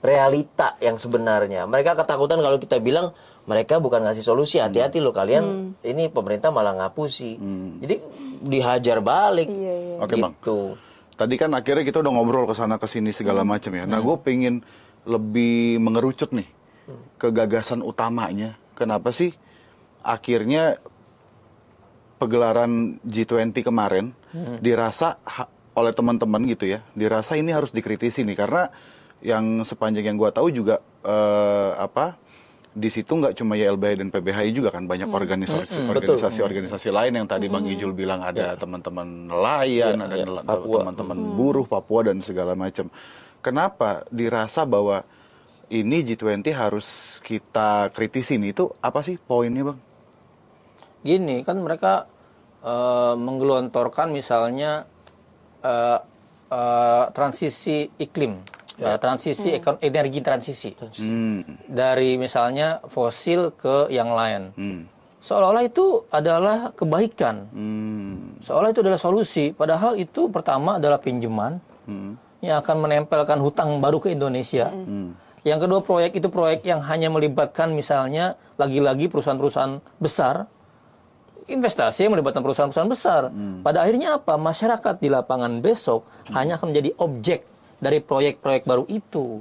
Speaker 3: realita yang sebenarnya. Mereka ketakutan kalau kita bilang mereka bukan ngasih solusi. Hati-hati loh kalian. Ini pemerintah malah ngapusi. Jadi dihajar balik.
Speaker 4: Iya, iya.
Speaker 2: Oke, Bang.
Speaker 3: Gitu.
Speaker 2: Tadi kan akhirnya kita udah ngobrol ke sana ke sini segala macam ya. Nah, gue pengen lebih mengerucut nih ke gagasan utamanya. Kenapa sih akhirnya pegelaran G20 kemarin dirasa ha- oleh teman-teman gitu ya, dirasa ini harus dikritisi nih karena yang sepanjang yang gua tahu juga eh, apa di situ nggak cuma YLBHI dan PBHI juga kan banyak organisasi organisasi-organisasi lain yang tadi Bang Ijul bilang ada teman-teman nelayan,
Speaker 3: Iya,
Speaker 2: ada
Speaker 3: Papua.
Speaker 2: teman-teman buruh Papua dan segala macam. Kenapa dirasa bahwa ini G20 harus kita kritisi nih itu apa sih poinnya, Bang?
Speaker 1: Gini kan mereka eh, menggelontorkan misalnya eh, eh, transisi iklim, eh, transisi ekon- energi transisi
Speaker 2: Hmm.
Speaker 1: dari misalnya fosil ke yang lain.
Speaker 2: Hmm.
Speaker 1: Seolah-olah itu adalah kebaikan,
Speaker 2: Hmm.
Speaker 1: seolah itu adalah solusi. Padahal itu pertama adalah pinjaman
Speaker 2: Hmm.
Speaker 1: yang akan menempelkan hutang baru ke Indonesia. Yang kedua proyek itu proyek yang hanya melibatkan misalnya lagi-lagi perusahaan-perusahaan besar, investasi yang melibatkan perusahaan-perusahaan besar. Pada akhirnya apa? Masyarakat di lapangan besok hanya akan menjadi objek dari proyek-proyek baru itu.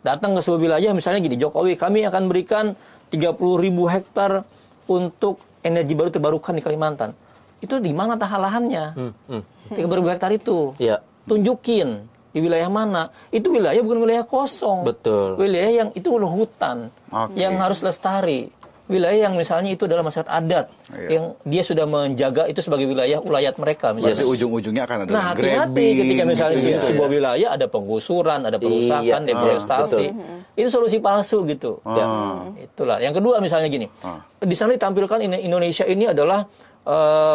Speaker 1: Datang ke sebuah wilayah misalnya gini, Jokowi kami akan berikan 30 ribu hektar untuk energi baru terbarukan di Kalimantan. Itu di mana lahannya?
Speaker 3: Hmm.
Speaker 1: 30 ribu hektar itu
Speaker 3: Ya.
Speaker 1: tunjukin di wilayah mana. Itu wilayah bukan wilayah kosong.
Speaker 3: Betul.
Speaker 1: Wilayah yang itu hutan
Speaker 2: Oke.
Speaker 1: yang harus lestari. Wilayah yang misalnya itu adalah masyarakat adat
Speaker 2: Iya.
Speaker 1: yang dia sudah menjaga itu sebagai wilayah ulayat mereka misalnya.
Speaker 2: Berarti ujung-ujungnya akan ada
Speaker 1: Nah hati-hati ketika misalnya
Speaker 2: gitu
Speaker 1: di
Speaker 2: ya.
Speaker 1: sebuah wilayah ada penggusuran, ada perusakan,
Speaker 3: Iya,
Speaker 1: deforestasi. Itu solusi palsu gitu. Ya, itulah. Yang kedua misalnya gini,
Speaker 2: Ah.
Speaker 1: di sana ditampilkan Indonesia ini adalah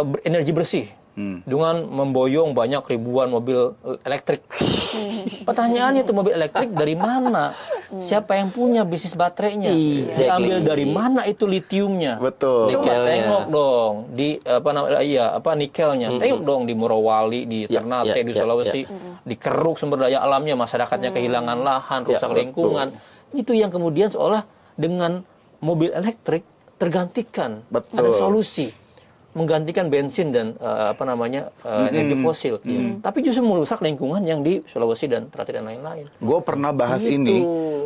Speaker 1: ber- energi bersih
Speaker 2: Hmm.
Speaker 1: dengan memboyong banyak ribuan mobil elektrik. Pertanyaannya itu mobil elektrik dari mana? siapa yang punya bisnis baterainya?
Speaker 3: Exactly.
Speaker 1: Diambil dari mana itu litiumnya?
Speaker 2: Betul.
Speaker 1: Coba tengok dong di apa namanya iya apa nikelnya. Tengok dong di Morowali, di
Speaker 3: Ya,
Speaker 1: Ternate,
Speaker 3: ya,
Speaker 1: di
Speaker 3: ya,
Speaker 1: Sulawesi, di Keruk sumber daya alamnya masyarakatnya kehilangan lahan, rusak
Speaker 3: betul.
Speaker 1: lingkungan. Itu yang kemudian seolah dengan mobil elektrik tergantikan.
Speaker 2: Betul.
Speaker 1: Ada solusi menggantikan bensin dan eh, apa namanya eh, energi fosil. Tapi justru merusak lingkungan yang di Sulawesi dan Ternate dan lain-lain.
Speaker 2: Gue pernah bahas
Speaker 1: Gitu.
Speaker 2: ini.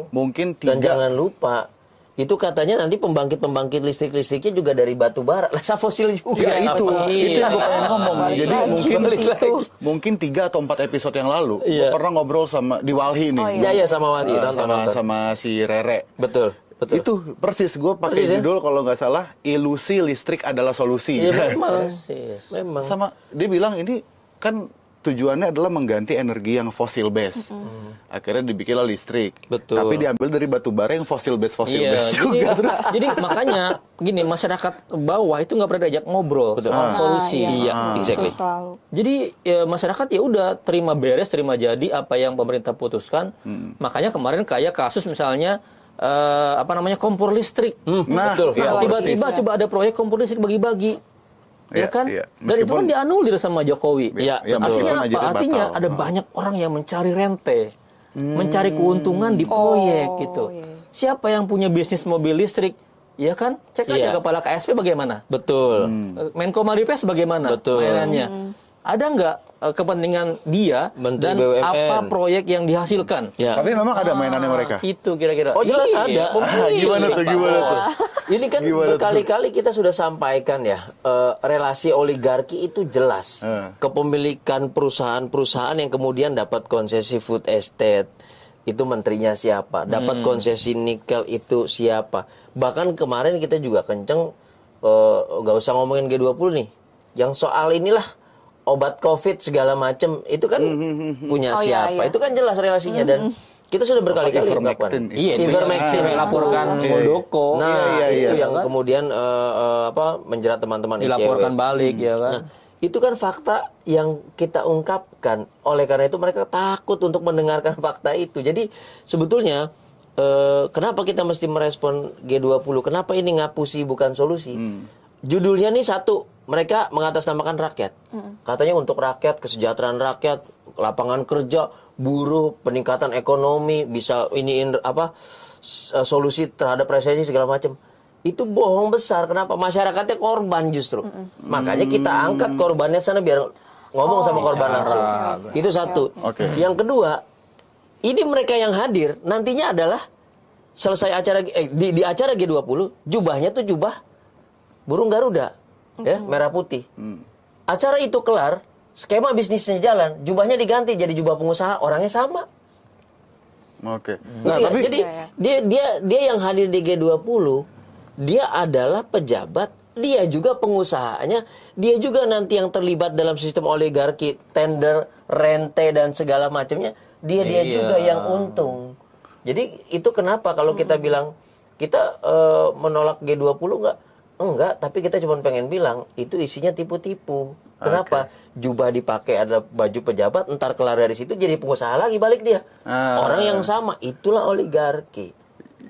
Speaker 2: Mungkin
Speaker 3: Dan
Speaker 2: tiga
Speaker 3: jangan lupa itu katanya nanti pembangkit-pembangkit listrik-listriknya juga dari batu bara, lasa fosil juga.
Speaker 2: Ya itu,
Speaker 1: Iya.
Speaker 2: itu yang gue pengen ngomong.
Speaker 4: Balik
Speaker 2: Jadi
Speaker 4: lagi
Speaker 2: mungkin
Speaker 4: ke situ.
Speaker 2: mungkin tiga atau empat episode yang lalu,
Speaker 3: Iya.
Speaker 2: gue pernah ngobrol sama di Walhi nih.
Speaker 4: Oh,
Speaker 3: Ya ya sama Wadi,
Speaker 2: Uh,
Speaker 3: nonton
Speaker 2: sama,
Speaker 3: nonton.
Speaker 2: sama si Rere.
Speaker 3: Betul, betul.
Speaker 2: Itu persis gue pakai
Speaker 3: Persis ya?
Speaker 2: judul kalau nggak salah ilusi listrik adalah solusi.
Speaker 3: Iya memang.
Speaker 1: Persis.
Speaker 3: Memang.
Speaker 2: sama dia bilang ini kan tujuannya adalah mengganti energi yang fosil base. Akhirnya dibikinlah listrik.
Speaker 3: Betul.
Speaker 2: Tapi diambil dari batu bara yang fosil base fosil
Speaker 1: Iya,
Speaker 2: base
Speaker 1: jadi,
Speaker 2: juga terus.
Speaker 1: jadi makanya gini masyarakat bawah itu nggak pernah diajak ngobrol soal solusi.
Speaker 4: Ah,
Speaker 3: Iya,
Speaker 4: Itu
Speaker 3: exactly.
Speaker 4: selalu.
Speaker 1: Jadi ya, masyarakat ya udah terima beres, terima jadi apa yang pemerintah putuskan.
Speaker 3: Hmm.
Speaker 1: Makanya kemarin kayak kasus misalnya eh, apa namanya kompor listrik.
Speaker 2: Nah,
Speaker 3: betul.
Speaker 2: iya,
Speaker 1: Nah, tiba-tiba
Speaker 2: persis.
Speaker 1: coba ada proyek kompor listrik bagi-bagi.
Speaker 2: Iya,
Speaker 1: ya kan?
Speaker 2: iya.
Speaker 1: Dan itu kan
Speaker 2: Meskipun-
Speaker 1: dianulir sama Jokowi.
Speaker 3: Iya,
Speaker 2: Ya,
Speaker 3: betul.
Speaker 1: Artinya
Speaker 2: meskipun
Speaker 1: apa? Artinya
Speaker 2: batal.
Speaker 1: ada
Speaker 2: Oh.
Speaker 1: banyak orang yang mencari rente, mencari keuntungan di proyek
Speaker 4: Oh,
Speaker 1: gitu.
Speaker 4: iya.
Speaker 1: Siapa yang punya bisnis mobil listrik? Ya kan? Cek aja
Speaker 3: Iya.
Speaker 1: kepala KSP bagaimana?
Speaker 3: Betul.
Speaker 1: Eh, Menko Maripes bagaimana
Speaker 3: Betul.
Speaker 1: mainannya? Ada nggak eh, kepentingan dia
Speaker 3: Menteri
Speaker 1: dan
Speaker 3: BUMN.
Speaker 1: apa proyek yang dihasilkan?
Speaker 3: Ya.
Speaker 2: Tapi memang ada mainannya mereka.
Speaker 1: Itu kira-kira.
Speaker 3: Oh, jelas
Speaker 1: Iya,
Speaker 3: ada.
Speaker 1: pemilih,
Speaker 2: Gimana tuh, gimana tuh?
Speaker 3: Ini kan berkali-kali kita sudah sampaikan ya, eh, relasi oligarki itu jelas.
Speaker 2: Eh.
Speaker 3: Kepemilikan perusahaan-perusahaan yang kemudian dapat konsesi food estate, itu menterinya siapa? Dapat konsesi nikel itu siapa? Bahkan kemarin kita juga kenceng, eh, nggak usah ngomongin G20 nih. Yang soal inilah obat COVID segala macem, itu kan punya
Speaker 4: Oh, iya,
Speaker 3: siapa?
Speaker 4: iya.
Speaker 3: Itu kan jelas relasinya dan kita sudah berkali-kali melakukan.
Speaker 1: Iya, itu
Speaker 3: Ivermectin
Speaker 1: yang
Speaker 3: itu.
Speaker 1: dilaporkan
Speaker 2: Iya.
Speaker 1: Muldoko.
Speaker 3: Nah,
Speaker 2: Iya, iya,
Speaker 3: itu
Speaker 2: iya.
Speaker 3: yang kemudian eh, eh, apa menjerat teman-teman
Speaker 1: dilaporkan
Speaker 3: ICW.
Speaker 1: balik ya kan.
Speaker 3: Nah, itu kan fakta yang kita ungkapkan. Oleh karena itu mereka takut untuk mendengarkan fakta itu. Jadi sebetulnya eh, kenapa kita mesti merespon G20? Kenapa ini ngapusi bukan solusi? Judulnya nih satu, mereka mengatasnamakan rakyat. Katanya untuk rakyat, kesejahteraan rakyat, lapangan kerja, buruh, peningkatan ekonomi, bisa iniin apa s- eh, solusi terhadap resesi segala macam. Itu bohong besar. Kenapa? Masyarakatnya korban justru. Makanya kita angkat korbannya sana biar ngomong sama korban langsung. Itu satu.
Speaker 2: Oke.
Speaker 3: Yang kedua, ini mereka yang hadir nantinya adalah selesai acara eh, di, di acara G20 jubahnya tuh jubah burung garuda ya merah putih. Acara itu kelar skema bisnisnya jalan jubahnya diganti jadi jubah pengusaha orangnya sama.
Speaker 2: Oke.
Speaker 3: Ngerti
Speaker 2: Nah,
Speaker 3: nggak?
Speaker 2: tapi
Speaker 3: jadi dia dia dia yang hadir di G20 dia adalah pejabat dia juga pengusahanya dia juga nanti yang terlibat dalam sistem oligarki tender rente dan segala macamnya dia dia
Speaker 1: Iya.
Speaker 3: juga yang untung. Jadi itu kenapa kalau kita bilang kita eh, menolak G20 enggak enggak tapi kita cuma pengen bilang itu isinya tipu-tipu. Kenapa? Jubah dipakai ada baju pejabat entar kelar dari situ jadi pengusaha lagi balik dia.
Speaker 2: Ah.
Speaker 3: orang yang sama itulah oligarki.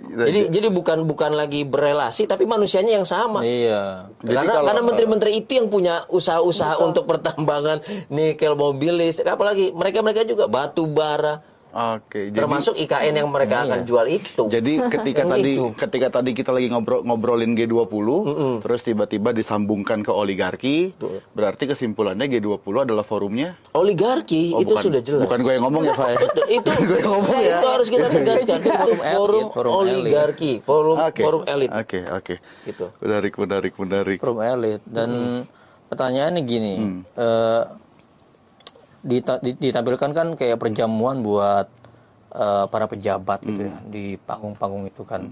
Speaker 3: Jadi jadi bukan bukan lagi berelasi tapi manusianya yang sama.
Speaker 1: Iya.
Speaker 2: Jadi
Speaker 3: karena
Speaker 2: kalau-
Speaker 3: karena menteri-menteri itu yang punya usaha-usaha untuk pertambangan nikel mobil listrik apalagi mereka mereka juga batu bara
Speaker 2: Oke, jadi
Speaker 3: termasuk IKN yang mereka akan jual itu
Speaker 2: jadi ketika tadi
Speaker 3: itu.
Speaker 2: ketika tadi kita lagi ngobrol ngobrolin G20, terus tiba-tiba disambungkan ke oligarki, berarti kesimpulannya G20 adalah forumnya
Speaker 3: oligarki
Speaker 2: Oh,
Speaker 3: itu
Speaker 2: bukan,
Speaker 3: sudah jelas
Speaker 2: Bukan gue yang ngomong ya, Pak.
Speaker 3: itu itu,
Speaker 2: gue yang ngomong ya.
Speaker 3: itu harus kita tegaskan itu
Speaker 1: Forum elit,
Speaker 3: forum
Speaker 1: forum elit.
Speaker 3: oligarki forum
Speaker 2: Oke.
Speaker 3: forum elit
Speaker 2: Oke, oke.
Speaker 3: Gitu.
Speaker 2: Menarik, menarik, menarik.
Speaker 1: Forum elit dan pertanyaannya gini, eh, dita- di- ditampilkan kan kayak perjamuan buat eh, para pejabat gitu ya di panggung-panggung itu kan.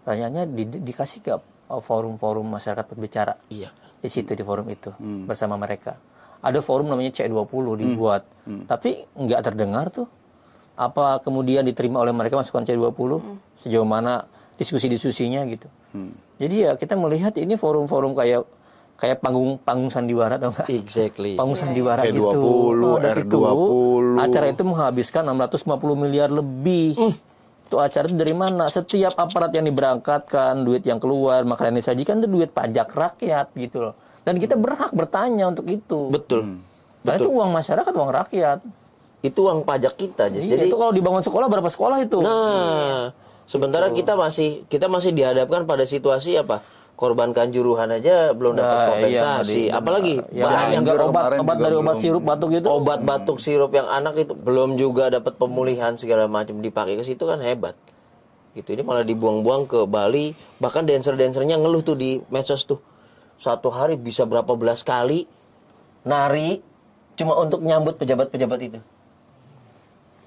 Speaker 1: Pertanyaannya di- dikasih gak eh, forum-forum masyarakat berbicara?
Speaker 3: Iya.
Speaker 1: Di situ di forum itu bersama mereka. Ada forum namanya C20 dibuat, tapi nggak terdengar tuh. Apa kemudian diterima oleh mereka masukan C20 sejauh mana diskusi-diskusinya gitu. Jadi ya kita melihat ini forum-forum kayak kayak panggung panggung sandiwara atau enggak?
Speaker 3: exactly
Speaker 1: Panggung sandiwara
Speaker 2: C20,
Speaker 1: gitu. Oh, dan itu
Speaker 2: R20.
Speaker 1: acara itu menghabiskan 650 miliar lebih. Itu acara itu dari mana? Setiap aparat yang diberangkatkan, duit yang keluar, makanan yang disajikan itu duit pajak rakyat gitu loh. Dan kita berhak bertanya untuk itu.
Speaker 3: Betul.
Speaker 1: Karena itu uang masyarakat, uang rakyat.
Speaker 3: Itu uang pajak kita. Jis.
Speaker 1: Iya,
Speaker 3: Jadi
Speaker 1: itu kalau dibangun sekolah berapa sekolah itu?
Speaker 3: Nah, sementara kita masih kita masih dihadapkan pada situasi apa? Korban kanjuruhan aja belum dapat
Speaker 1: Nah, iya,
Speaker 3: kompensasi.
Speaker 1: Tadi.
Speaker 3: Apalagi
Speaker 1: yang
Speaker 3: bahan yang
Speaker 1: obat, obat dari obat
Speaker 2: belum.
Speaker 1: sirup batuk itu.
Speaker 3: obat batuk sirup yang anak itu belum juga dapat pemulihan segala macam dipakai ke situ kan hebat. Gitu ini malah dibuang-buang ke Bali, bahkan dancer-dancernya ngeluh tuh di medsos tuh. Satu hari bisa berapa belas kali nari cuma untuk nyambut pejabat-pejabat itu.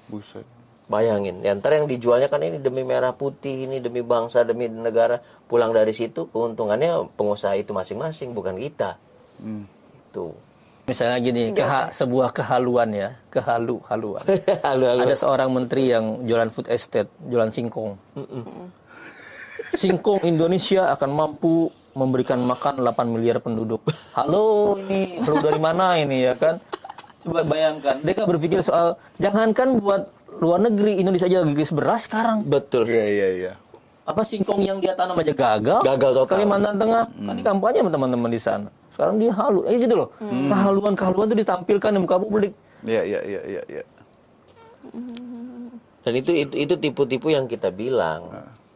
Speaker 2: Buset.
Speaker 3: Bayangin, ya, ntar yang dijualnya kan ini demi merah putih, ini demi bangsa, demi negara. Pulang dari situ keuntungannya pengusaha itu masing-masing, bukan kita. Itu.
Speaker 1: Misalnya gini, keha- sebuah kehaluan ya, kehalu haluan.
Speaker 3: halo, halo.
Speaker 1: Ada seorang menteri yang jualan food estate, jualan singkong. Singkong Indonesia akan mampu memberikan makan 8 miliar penduduk. Halo, ini lu dari mana ini ya kan? Coba bayangkan, mereka berpikir soal jangankan buat luar negeri, Indonesia aja gigis beras sekarang.
Speaker 3: Betul.
Speaker 2: Iya iya iya.
Speaker 1: Apa singkong yang dia tanam aja gagal?
Speaker 3: Gagal total.
Speaker 1: Kalimantan Tengah, kan di kampanye sama teman-teman di sana. Sekarang dia halu, eh gitu loh. Kehaluan-kehaluan itu ditampilkan di muka publik.
Speaker 2: Iya iya iya iya iya.
Speaker 3: Dan itu itu itu tipu-tipu yang kita bilang.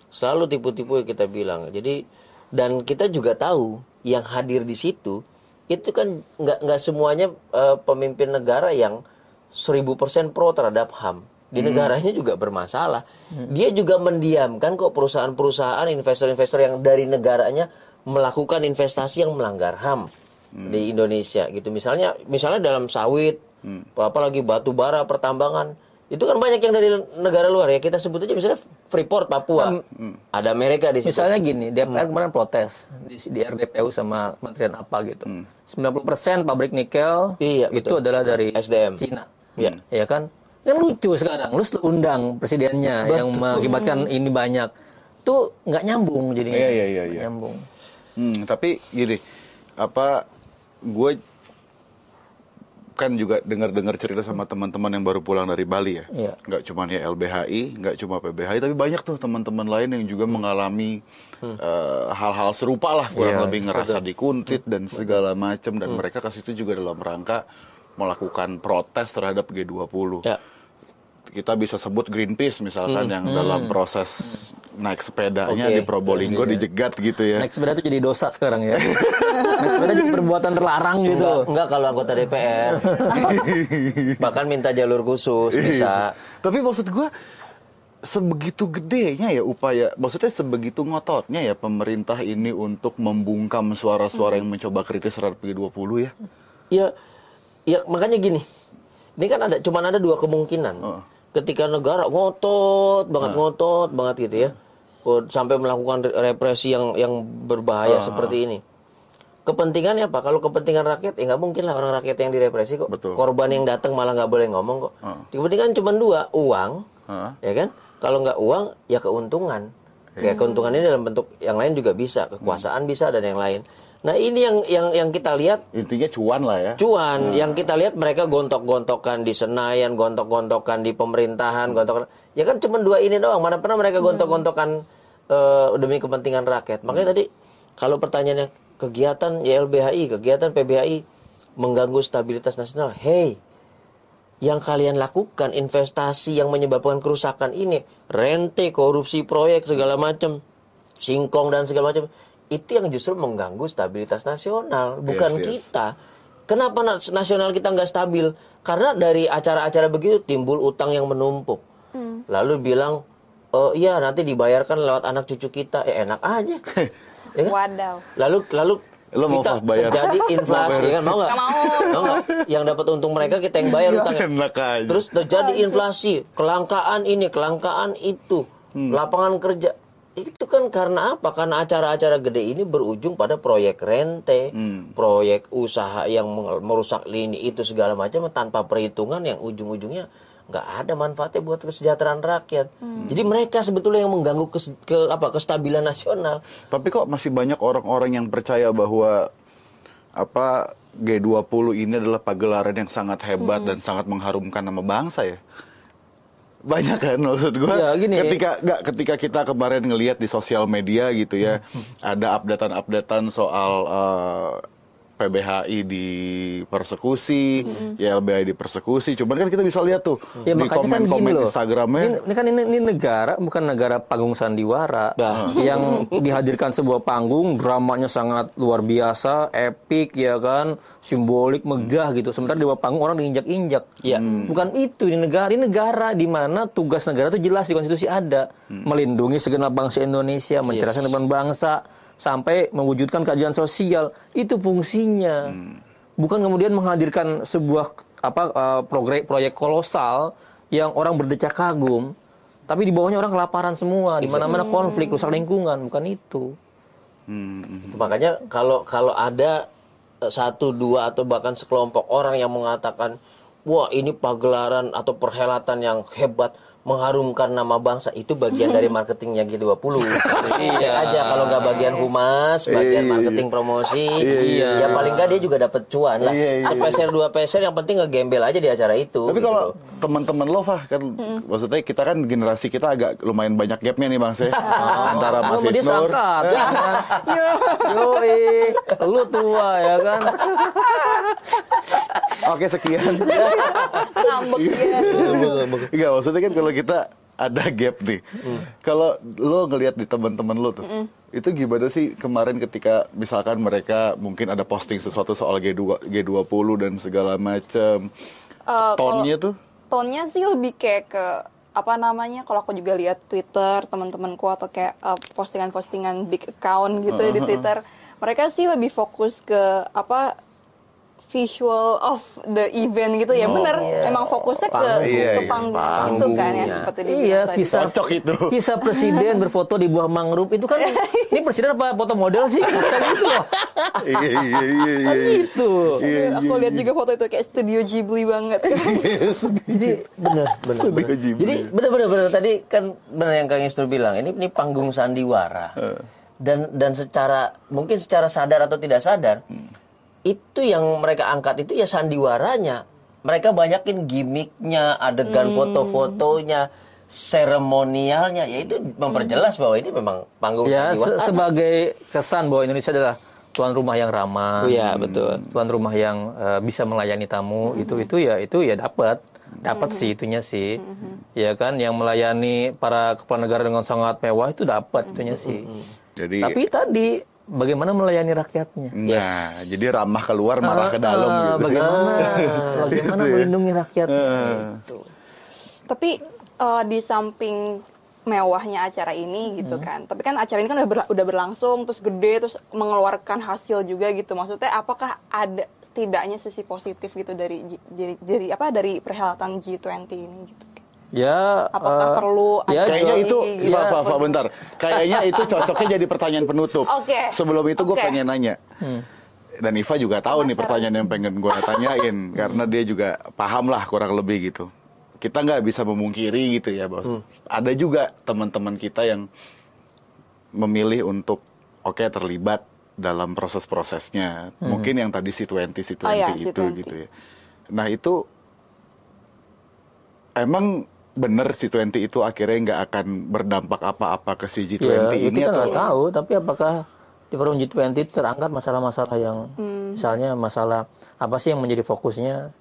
Speaker 3: Selalu tipu-tipu yang kita bilang. Jadi dan kita juga tahu yang hadir di situ itu kan nggak nggak semuanya eh, pemimpin negara yang 1000% pro terhadap HAM. Di negaranya juga bermasalah. Dia juga mendiamkan kok perusahaan-perusahaan investor-investor yang dari negaranya melakukan investasi yang melanggar HAM di Indonesia gitu. Misalnya misalnya dalam sawit, apalagi batu bara pertambangan itu kan banyak yang dari negara luar ya kita sebut aja misalnya Freeport Papua ada Amerika di situ
Speaker 1: Misalnya gini, DPR kemarin protes di, di RDPU sama Kementerian apa gitu. 90% pabrik nikel
Speaker 3: Iya,
Speaker 1: itu
Speaker 3: betul.
Speaker 1: adalah dari
Speaker 3: SDM.
Speaker 1: Cina.
Speaker 3: Iya.
Speaker 1: Ya kan? Kan lucu sekarang. Lu undang presidennya yang mengakibatkan ini banyak. Tuh nggak nyambung jadinya.
Speaker 2: Iya, iya, iya,
Speaker 1: Nggak
Speaker 2: iya.
Speaker 1: Nyambung.
Speaker 2: Hmm, tapi gini, apa gue kan juga dengar-dengar cerita sama teman-teman yang baru pulang dari Bali ya.
Speaker 1: Iya.
Speaker 2: Nggak cuma ya LBHI, nggak cuma PBHI, tapi banyak tuh teman-teman lain yang juga mengalami eh, hal-hal serupa lah, kurang
Speaker 1: Iya,
Speaker 2: lebih ngerasa dikuntit dan segala macam dan mereka ke situ juga dalam rangka melakukan protes terhadap G20
Speaker 3: ya
Speaker 2: kita bisa sebut Greenpeace misalkan yang dalam proses naik sepedanya
Speaker 3: Oke.
Speaker 2: di Probolinggo dijegat gitu ya.
Speaker 1: Naik sepeda itu jadi dosa sekarang ya. Naik sepeda jadi perbuatan terlarang gitu.
Speaker 3: enggak, enggak kalau anggota DPR bahkan minta jalur khusus bisa
Speaker 2: Tapi maksud gua sebegitu gedenya ya upaya, maksudnya sebegitu ngototnya ya pemerintah ini untuk membungkam suara-suara yang mencoba kritis terhadap G20 ya.
Speaker 3: ya ya makanya gini ini kan ada cuman ada dua kemungkinan
Speaker 2: Heeh.
Speaker 3: Ketika negara ngotot banget ngotot banget gitu ya. Sampai melakukan re- represi yang yang berbahaya seperti ini. Kepentingannya apa? Kalau kepentingan rakyat ya nggak mungkin lah orang rakyat yang direpresi kok.
Speaker 2: Betul.
Speaker 3: korban yang datang malah nggak boleh ngomong kok.
Speaker 2: Heeh.
Speaker 3: kepentingan cuma dua uang
Speaker 2: Heeh.
Speaker 3: ya kan? Kalau nggak uang ya keuntungan. Ya keuntungan ini dalam bentuk yang lain juga bisa kekuasaan bisa dan yang lain nah ini yang yang yang kita lihat
Speaker 2: Intinya cuan lah ya.
Speaker 3: cuan yang kita lihat mereka gontok-gontokan di Senayan, gontok-gontokan di pemerintahan, gontok ya kan cuma dua ini doang. Mana pernah mereka gontok-gontokan eh, demi kepentingan rakyat. Makanya tadi kalau pertanyaannya kegiatan YLBHI, kegiatan PBHI mengganggu stabilitas nasional. Hey, yang kalian lakukan investasi yang menyebabkan kerusakan ini, rente, korupsi proyek segala macam, singkong dan segala macam, itu yang justru mengganggu stabilitas nasional, bukan
Speaker 2: Yes, yes.
Speaker 3: kita. Kenapa na- nasional kita nggak stabil? Karena dari acara-acara begitu timbul utang yang menumpuk. Lalu bilang, oh iya nanti dibayarkan lewat anak cucu kita, eh enak aja. Ya kan?
Speaker 4: Wadaw.
Speaker 3: Lalu lalu
Speaker 2: Lo mau
Speaker 3: kita
Speaker 2: bayar?
Speaker 3: jadi inflasi, ya kan mau nggak?
Speaker 4: Mau.
Speaker 3: Yang dapat untung mereka kita yang bayar utangnya.
Speaker 2: Enak aja.
Speaker 3: Terus terjadi inflasi, kelangkaan ini, kelangkaan itu, lapangan kerja. Itu kan karena apa? Karena acara-acara gede ini berujung pada proyek rente, proyek usaha yang merusak lini itu segala macam tanpa perhitungan yang ujung-ujungnya nggak ada manfaatnya buat kesejahteraan rakyat. Jadi mereka sebetulnya yang mengganggu kes- ke apa kestabilan nasional.
Speaker 2: Tapi kok masih banyak orang-orang yang percaya bahwa apa G20 ini adalah pagelaran yang sangat hebat dan sangat mengharumkan nama bangsa ya. Banyak kan maksud gue
Speaker 1: Ya, gini.
Speaker 2: ketika nggak ketika kita kemarin ngelihat di sosial media gitu ya ada updatean-updatean soal eh, PBHI di persekusi, YLBHI di persekusi. Cuman kan kita bisa lihat tuh
Speaker 1: Ya
Speaker 2: di
Speaker 1: makanya kan
Speaker 2: komen-komen
Speaker 1: loh.
Speaker 2: Instagramnya.
Speaker 1: Ini, ini kan ini, ini negara bukan negara panggung sandiwara
Speaker 3: Nah.
Speaker 1: yang dihadirkan sebuah panggung dramanya sangat luar biasa, epic ya kan, simbolik, megah gitu. Sementara di bawah panggung orang diinjak-injak.
Speaker 3: Iya.
Speaker 1: Bukan itu di negara, ini negara di mana tugas negara itu jelas di konstitusi ada, melindungi segenap bangsa Indonesia, mencerahkan depan bangsa sampai mewujudkan keadilan sosial. Itu fungsinya. Bukan kemudian menghadirkan sebuah apa eh, progre- proyek kolosal yang orang berdecak kagum, tapi di bawahnya orang kelaparan semua, di mana-mana konflik, rusak lingkungan, bukan itu.
Speaker 2: Hmm,
Speaker 3: makanya kalau kalau ada eh, satu dua atau bahkan sekelompok orang yang mengatakan wah ini pagelaran atau perhelatan yang hebat mengharumkan nama bangsa itu bagian dari marketingnya G20 iya aja kalau nggak bagian humas bagian
Speaker 2: Iya,
Speaker 3: marketing promosi
Speaker 1: iya.
Speaker 3: ya paling nggak dia juga dapat cuan lah
Speaker 2: Iya, iya.
Speaker 3: sepeser dua peser yang penting ngegembel aja di acara itu
Speaker 2: Tapi
Speaker 3: gitu
Speaker 2: kalau teman-teman lo, Fah, kan maksudnya kita kan generasi kita agak lumayan banyak gapnya nih Bang Se. Antara Mas
Speaker 1: Oh, dia
Speaker 2: Isnur.
Speaker 1: ya kan? Yo, lu tua ya kan?
Speaker 2: Oke, sekian.
Speaker 4: ngambek ya
Speaker 2: Enggak, maksudnya kan kalau kita ada gap nih. Kalau lo ngelihat di teman-teman lo tuh, itu gimana sih kemarin ketika misalkan mereka mungkin ada posting sesuatu soal G2 G20 dan segala macam.
Speaker 4: Eh,
Speaker 2: Tonnya tuh
Speaker 4: tonnya sih lebih kayak ke apa namanya kalau aku juga lihat Twitter teman-temanku atau kayak uh, postingan-postingan big account gitu di Twitter mereka sih lebih fokus ke apa visual of the event gitu ya bener emang fokusnya ke
Speaker 3: Panggung.
Speaker 2: Iya,
Speaker 4: ke
Speaker 2: iya,
Speaker 4: panggung itu kan ya seperti dibilang
Speaker 1: Iya, visa
Speaker 2: Cocok itu.
Speaker 1: Visa presiden berfoto di buah mangrove itu kan ini presiden apa foto model sih? Kayak gitu loh.
Speaker 2: iya iya iya iya.
Speaker 1: Kan gitu.
Speaker 4: Aduh, aku lihat juga foto itu kayak studio Ghibli banget
Speaker 3: Jadi benar benar. Jadi benar benar benar tadi kan benar yang Kang Istur bilang ini ini panggung sandiwara. Dan dan secara mungkin secara sadar atau tidak sadar itu yang mereka angkat itu ya sandiwaranya. Mereka banyakin gimmicknya, adegan foto-fotonya, seremonialnya, ya itu memperjelas bahwa ini memang panggung
Speaker 1: Ya, se-
Speaker 3: sandiwara.
Speaker 1: sebagai kesan bahwa Indonesia adalah tuan rumah yang ramah.
Speaker 3: Iya, betul.
Speaker 1: Tuan rumah yang eh, bisa melayani tamu itu itu ya itu ya dapat dapat sih itunya sih. Ya kan yang melayani para kepala negara dengan sangat mewah itu dapat itunya sih.
Speaker 2: Jadi
Speaker 1: Tapi tadi bagaimana melayani rakyatnya?
Speaker 2: Nah, jadi ramah keluar, marah ke dalam
Speaker 1: Ah,
Speaker 2: gitu.
Speaker 1: Bagaimana bagaimana
Speaker 2: Gitu ya.
Speaker 1: melindungi rakyatnya?
Speaker 2: Eh.
Speaker 1: Gitu.
Speaker 4: tapi eh, di samping mewahnya acara ini gitu kan tapi kan acara ini kan udah, berla- udah berlangsung terus gede terus mengeluarkan hasil juga gitu maksudnya apakah ada setidaknya sisi positif gitu dari dari, dari apa dari perhelatan G20 ini gitu
Speaker 1: Ya,
Speaker 4: Apakah
Speaker 1: eh,
Speaker 4: perlu
Speaker 1: ya,
Speaker 2: Kayaknya itu. Fa, Fa, Fa, bentar. Kayaknya itu cocoknya jadi pertanyaan penutup.
Speaker 4: Oke.
Speaker 2: Sebelum itu gue
Speaker 4: Oke.
Speaker 2: pengen nanya. Dan Iva juga tahu nih pertanyaan yang pengen gue tanyain karena dia juga paham lah kurang lebih gitu. Kita nggak bisa memungkiri gitu ya, bos. Ada juga teman-teman kita yang memilih untuk oke terlibat dalam proses-prosesnya. Mungkin yang tadi C20 C20
Speaker 4: Oh ya,
Speaker 2: itu
Speaker 4: C20.
Speaker 2: gitu ya. Nah, itu emang bener C20 itu akhirnya nggak akan berdampak apa-apa ke si G20
Speaker 1: Ya,
Speaker 2: ini
Speaker 1: itu kan
Speaker 2: atau
Speaker 1: nggak tahu, tapi apakah di forum G20 itu terangkat masalah-masalah yang misalnya masalah apa sih yang menjadi fokusnya?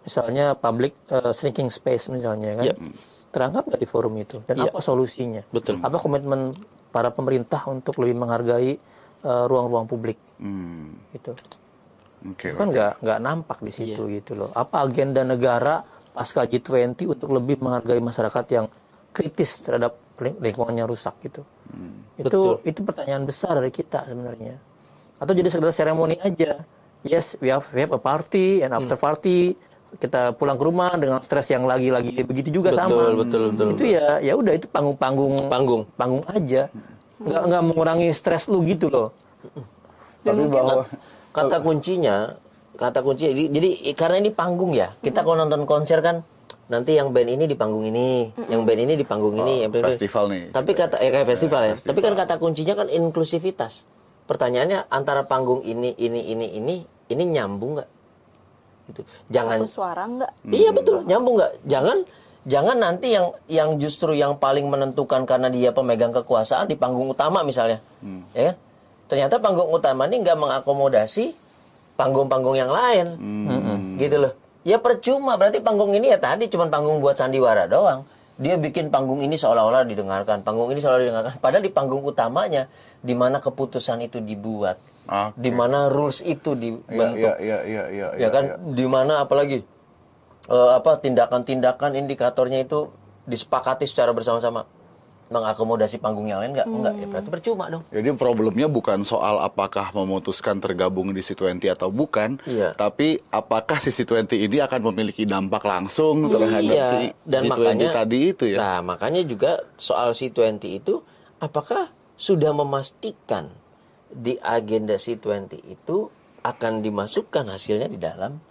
Speaker 1: Misalnya public eh, shrinking space misalnya kan.
Speaker 3: Yep.
Speaker 1: Terangkat nggak di forum itu? Dan
Speaker 3: Iya.
Speaker 1: apa solusinya?
Speaker 3: Betul.
Speaker 1: Apa komitmen para pemerintah untuk lebih menghargai eh, ruang-ruang publik
Speaker 2: Hmm,
Speaker 1: gitu.
Speaker 2: oke.
Speaker 1: Itu kan nggak nggak nampak di situ
Speaker 3: Iya.
Speaker 1: gitu loh. Apa agenda negara pasca G20 untuk lebih menghargai masyarakat yang kritis terhadap ling- lingkungannya rusak gitu.
Speaker 2: Hmm.
Speaker 1: Itu itu pertanyaan besar dari kita sebenarnya. Atau jadi sekedar seremoni aja. Yes, we have, we have a party and after
Speaker 3: Hmm.
Speaker 1: party kita pulang ke rumah dengan stres yang lagi-lagi begitu juga
Speaker 3: Betul,
Speaker 1: sama.
Speaker 3: betul, betul,
Speaker 1: Itu ya ya udah itu panggung-panggung
Speaker 3: Panggung.
Speaker 1: panggung aja. Nggak nggak mengurangi stres lu gitu loh.
Speaker 2: Tapi bahwa
Speaker 3: kata kuncinya kata kuncinya jadi, jadi karena ini panggung ya. Kita kalau nonton konser kan nanti yang band ini di panggung ini yang band ini di panggung ini yang band ini-
Speaker 2: festival nih.
Speaker 3: tapi kata ya kayak festival ya. Tapi kan kata kuncinya kan inklusivitas. Pertanyaannya antara panggung ini ini ini ini ini nyambung nggak? Gitu. Jangan
Speaker 4: satu suara nggak?
Speaker 3: Iya betul, nyambung nggak? Jangan Jangan nanti yang yang justru yang paling menentukan karena dia pemegang kekuasaan di panggung utama misalnya, ya kan? Ternyata panggung utama ini nggak mengakomodasi panggung-panggung yang lain, gitu loh. Ya percuma, berarti panggung ini ya tadi cuma panggung buat sandiwara doang. Dia bikin panggung ini seolah-olah didengarkan, panggung ini seolah didengarkan. Padahal di panggung utamanya, di mana keputusan itu dibuat,
Speaker 2: Oke.
Speaker 3: di mana rules itu
Speaker 2: Iya,
Speaker 3: dibentuk,
Speaker 2: iya, iya, iya,
Speaker 3: ya kan di mana apalagi eh, apa tindakan-tindakan indikatornya itu disepakati secara bersama-sama mengakomodasi panggung yang lain nggak enggak ya berarti percuma dong
Speaker 2: Jadi problemnya bukan soal apakah memutuskan tergabung di C20 atau bukan,
Speaker 3: Iya.
Speaker 2: tapi apakah si C20 ini akan memiliki dampak langsung terhadap
Speaker 3: Iya,
Speaker 2: si
Speaker 3: dan
Speaker 2: G20
Speaker 3: makanya
Speaker 2: tadi itu ya.
Speaker 3: nah makanya juga soal C20 itu apakah sudah memastikan di agenda C20 itu akan dimasukkan hasilnya di dalam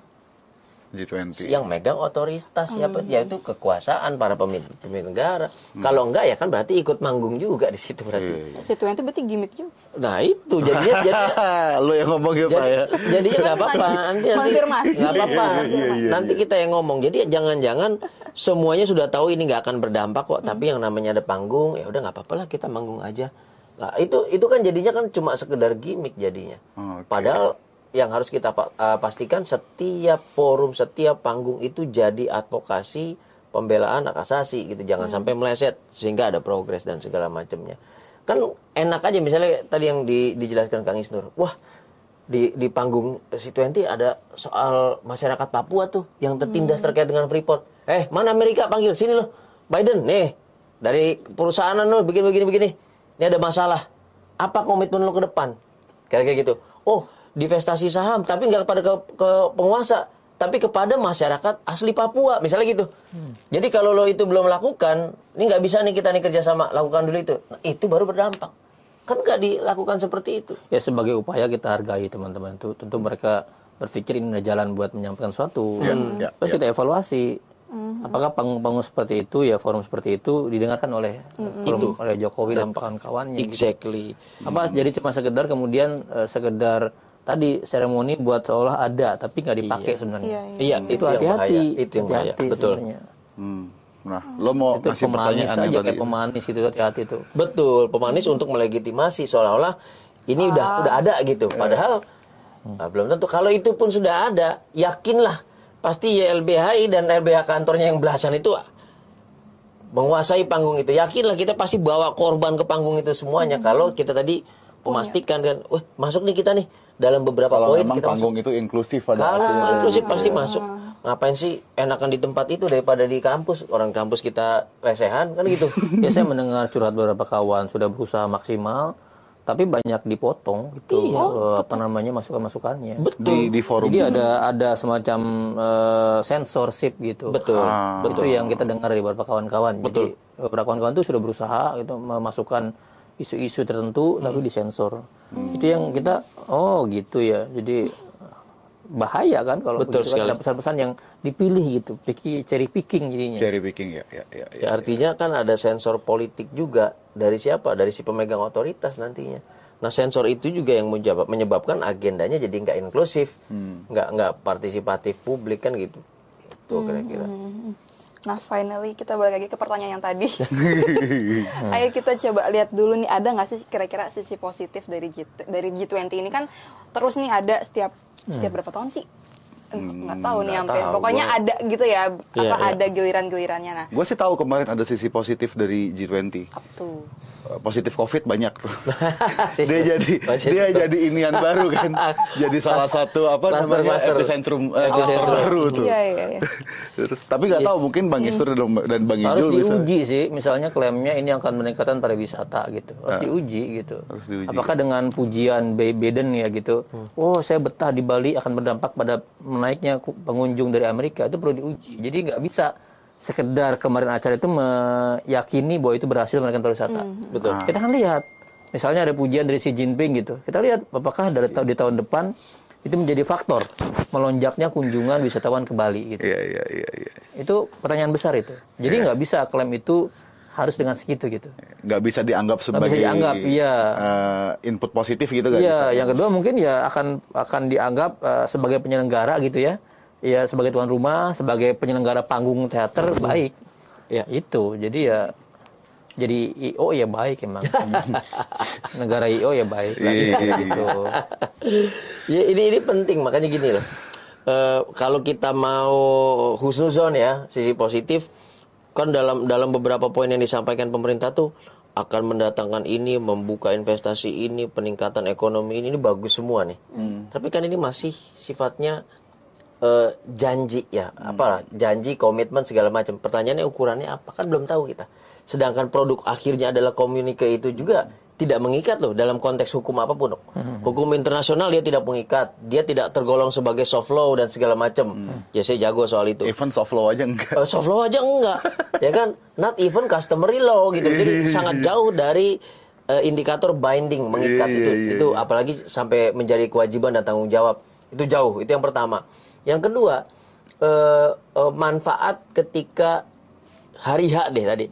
Speaker 2: G20.
Speaker 3: yang megang otoritas siapa yaitu kekuasaan para pemimpin, pemimpin negara.
Speaker 2: Hmm.
Speaker 3: Kalau enggak ya kan berarti ikut manggung juga di situ berarti.
Speaker 2: Iya,
Speaker 4: Si 20 berarti gimmick juga.
Speaker 3: Nah itu jadinya jadi
Speaker 2: Lo yang ngomong ya Pak ya.
Speaker 3: jadi jadinya nggak apa-apa nanti nanti
Speaker 4: Konfirmasi.
Speaker 3: nggak apa-apa
Speaker 2: Iya, iya, iya,
Speaker 3: nanti
Speaker 2: iya.
Speaker 3: kita yang ngomong jadi jangan-jangan semuanya sudah tahu ini nggak akan berdampak kok tapi yang namanya ada panggung ya udah nggak apa-apa lah kita manggung aja nah, itu itu kan jadinya kan cuma sekedar gimmick jadinya
Speaker 2: Oke.
Speaker 3: padahal yang harus kita uh, pastikan setiap forum setiap panggung itu jadi advokasi pembelaan hak asasi gitu jangan sampai meleset sehingga ada progres dan segala macamnya kan enak aja misalnya tadi yang di- dijelaskan Kang Isnur wah di di panggung C20 ada soal masyarakat Papua tuh yang tertindas terkait dengan Freeport. Eh, mana Amerika panggil sini loh. Biden, nih dari perusahaan lo bikin begini begini. Ini ada masalah. Apa komitmen lo ke depan? Kayak gitu. Oh, divestasi saham tapi nggak kepada ke, ke penguasa, tapi kepada masyarakat asli Papua, misalnya gitu. Jadi kalau lo itu belum lakukan, ini nggak bisa nih kita nih kerjasama lakukan dulu itu. Nah, itu baru berdampak. Kan nggak dilakukan seperti itu.
Speaker 1: ya sebagai upaya kita hargai teman-teman itu tentu mereka berpikir ini ada jalan buat menyampaikan sesuatu
Speaker 2: ya,
Speaker 1: terus kita evaluasi apakah panggung-panggung seperti itu ya forum seperti itu didengarkan oleh forum- oleh Jokowi dan kawan-kawannya gitu.
Speaker 3: Exactly.
Speaker 1: apa jadi cuma sekedar kemudian eh, sekedar tadi seremoni buat seolah ada tapi nggak dipakai sebenarnya
Speaker 4: Iya,
Speaker 3: Iya,
Speaker 1: itu
Speaker 3: yang
Speaker 1: hati-hati.
Speaker 3: Itu yang bahaya.
Speaker 1: hati-hati
Speaker 3: Betul.
Speaker 1: sebenarnya.
Speaker 2: Hmm. Nah, lo mau
Speaker 1: itu
Speaker 2: kasih
Speaker 1: pemanis
Speaker 2: pertanyaan
Speaker 1: aja
Speaker 2: tadi.
Speaker 1: kayak pemanis gitu hati-hati tuh
Speaker 3: Betul, pemanis untuk melegitimasi seolah-olah ini udah udah ada gitu. Padahal nah, belum tentu. Kalau itu pun sudah ada, yakinlah pasti YLBHI dan LBH kantornya yang belasan itu menguasai panggung itu. Yakinlah kita pasti bawa korban ke panggung itu semuanya. Kalau kita tadi memastikan kan, wah masuk nih kita nih dalam beberapa
Speaker 2: Kalau
Speaker 3: poin
Speaker 2: memang
Speaker 3: kita masuk.
Speaker 2: panggung itu inklusif pada
Speaker 3: Kalau
Speaker 2: akhirnya.
Speaker 3: inklusif pasti masuk. Ngapain sih enakan di tempat itu daripada di kampus? Orang kampus kita lesehan kan gitu.
Speaker 1: ya saya mendengar curhat beberapa kawan sudah berusaha maksimal tapi banyak dipotong itu eh, apa namanya masukan-masukannya
Speaker 2: di di forum
Speaker 1: jadi ada ada semacam eh, censorship gitu
Speaker 3: Betul.
Speaker 2: Ah.
Speaker 1: itu yang kita dengar dari beberapa kawan-kawan jadi beberapa kawan-kawan itu sudah berusaha gitu memasukkan isu-isu tertentu tapi disensor itu yang kita oh gitu ya jadi bahaya kan kalau
Speaker 3: Betul
Speaker 1: begitu kan
Speaker 3: sekali.
Speaker 1: ada pesan-pesan yang dipilih gitu piki cherry picking jadinya
Speaker 2: cherry picking ya, ya, ya, ya.
Speaker 3: Ya, artinya kan ada sensor politik juga dari siapa? Dari si pemegang otoritas nantinya. Nah sensor itu juga yang menjawab- menyebabkan agendanya jadi nggak inklusif, nggak nggak partisipatif publik kan gitu. Itu kira-kira.
Speaker 4: Nah, finally kita balik lagi ke pertanyaan yang tadi. Ayo kita coba lihat dulu nih ada nggak sih kira-kira sisi positif dari G dari G20 ini kan terus nih ada setiap setiap berapa tahun sih? Nggak tahu nih sampai.
Speaker 3: tahu,
Speaker 4: Pokoknya
Speaker 3: gua-
Speaker 4: ada gitu ya. Apa
Speaker 3: Iya, iya.
Speaker 4: ada giliran-gilirannya nah.
Speaker 2: Gue sih tahu kemarin ada sisi positif dari G20.
Speaker 4: Up to.
Speaker 2: Positif COVID banyak tuh. Dia jadi
Speaker 3: positif.
Speaker 2: dia jadi inian baru kan. jadi salah satu apa
Speaker 3: Cluster,
Speaker 2: namanya
Speaker 3: cluster.
Speaker 2: epicentrum eh,
Speaker 3: Epicentrum.
Speaker 2: cluster baru tuh.
Speaker 4: Iya, iya, iya.
Speaker 2: Terus tapi nggak tahu mungkin Bang Istur dan, dan Bang
Speaker 1: harus
Speaker 2: Ijul bisa.
Speaker 1: diuji sih misalnya klaimnya ini akan meningkatkan pariwisata gitu harus diuji gitu
Speaker 2: Harus diuji.
Speaker 1: apakah dengan pujian Biden ya gitu oh saya betah di Bali akan berdampak pada menaiknya ku- pengunjung dari Amerika itu perlu diuji jadi nggak bisa sekedar kemarin acara itu meyakini bahwa itu berhasil menaikkan pariwisata
Speaker 3: Betul.
Speaker 1: kita kan lihat misalnya ada pujian dari Xi Jinping gitu kita lihat apakah dari tahun di tahun depan itu menjadi faktor melonjaknya kunjungan wisatawan ke Bali gitu
Speaker 2: Iya iya iya iya.
Speaker 1: itu pertanyaan besar itu. Jadi nggak bisa klaim itu harus dengan segitu gitu.
Speaker 2: Nggak bisa dianggap
Speaker 1: bisa
Speaker 2: sebagai
Speaker 1: dianggap, iya.
Speaker 2: eh, input positif gitu kan?
Speaker 1: Iya, yang kedua mungkin ya akan akan dianggap eh, sebagai penyelenggara gitu ya. Ya sebagai tuan rumah, sebagai penyelenggara panggung teater baik.
Speaker 3: Ya.
Speaker 1: Itu. Jadi ya jadi IO ya baik emang. Negara IO ya baik lah
Speaker 2: Iya.
Speaker 1: gitu.
Speaker 3: Ya ini ini penting makanya gini loh. Eh, kalau kita mau husnuzon ya sisi positif kan dalam dalam beberapa poin yang disampaikan pemerintah tuh akan mendatangkan ini, membuka investasi ini, peningkatan ekonomi ini, ini bagus semua nih. Tapi kan ini masih sifatnya eh, janji ya, apa janji, komitmen segala macam. Pertanyaannya ukurannya apa kan belum tahu kita. Sedangkan produk akhirnya adalah komunike itu juga tidak mengikat loh dalam konteks hukum apa pun. Dok. Hukum internasional dia tidak mengikat, dia tidak tergolong sebagai soft law dan segala macam. Ya saya jago soal itu.
Speaker 2: Even soft law aja enggak.
Speaker 3: Eh, soft law aja enggak, ya kan? Not even customary law gitu. Jadi sangat jauh dari eh, indikator binding mengikat
Speaker 2: Iya,
Speaker 3: itu.
Speaker 2: iya,
Speaker 3: itu apalagi sampai menjadi kewajiban dan tanggung jawab. Itu jauh. Itu yang pertama. Yang kedua, eh, eh, manfaat ketika hari H deh tadi.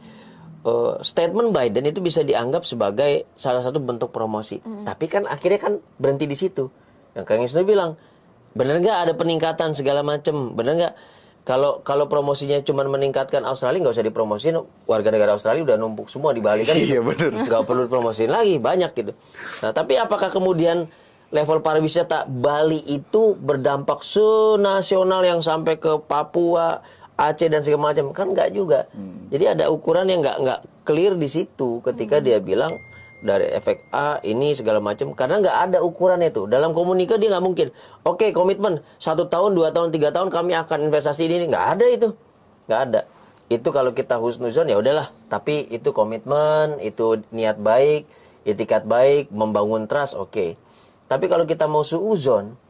Speaker 3: Eh, statement Biden itu bisa dianggap sebagai salah satu bentuk promosi. Tapi kan akhirnya kan berhenti di situ. Yang Kang Isnu bilang, bener nggak ada peningkatan segala macam, bener nggak? Kalau kalau promosinya cuma meningkatkan Australia nggak usah dipromosin, warga negara Australia udah numpuk semua di Bali kan?
Speaker 2: Iya,
Speaker 3: gitu.
Speaker 2: bener.
Speaker 3: Nggak perlu dipromosin lagi banyak gitu. Nah tapi apakah kemudian level pariwisata Bali itu berdampak senasional yang sampai ke Papua, Aceh dan segala macam kan nggak juga. Jadi ada ukuran yang nggak nggak clear di situ ketika dia bilang dari efek A ini segala macam karena nggak ada ukuran itu dalam komunikasi dia nggak mungkin. Oke komitmen satu tahun dua tahun tiga tahun kami akan investasi ini nggak ada itu nggak ada. Itu kalau kita husnuzon ya udahlah. Tapi itu komitmen, itu niat baik, etikat baik, membangun trust oke. Tapi kalau kita mau suuzon,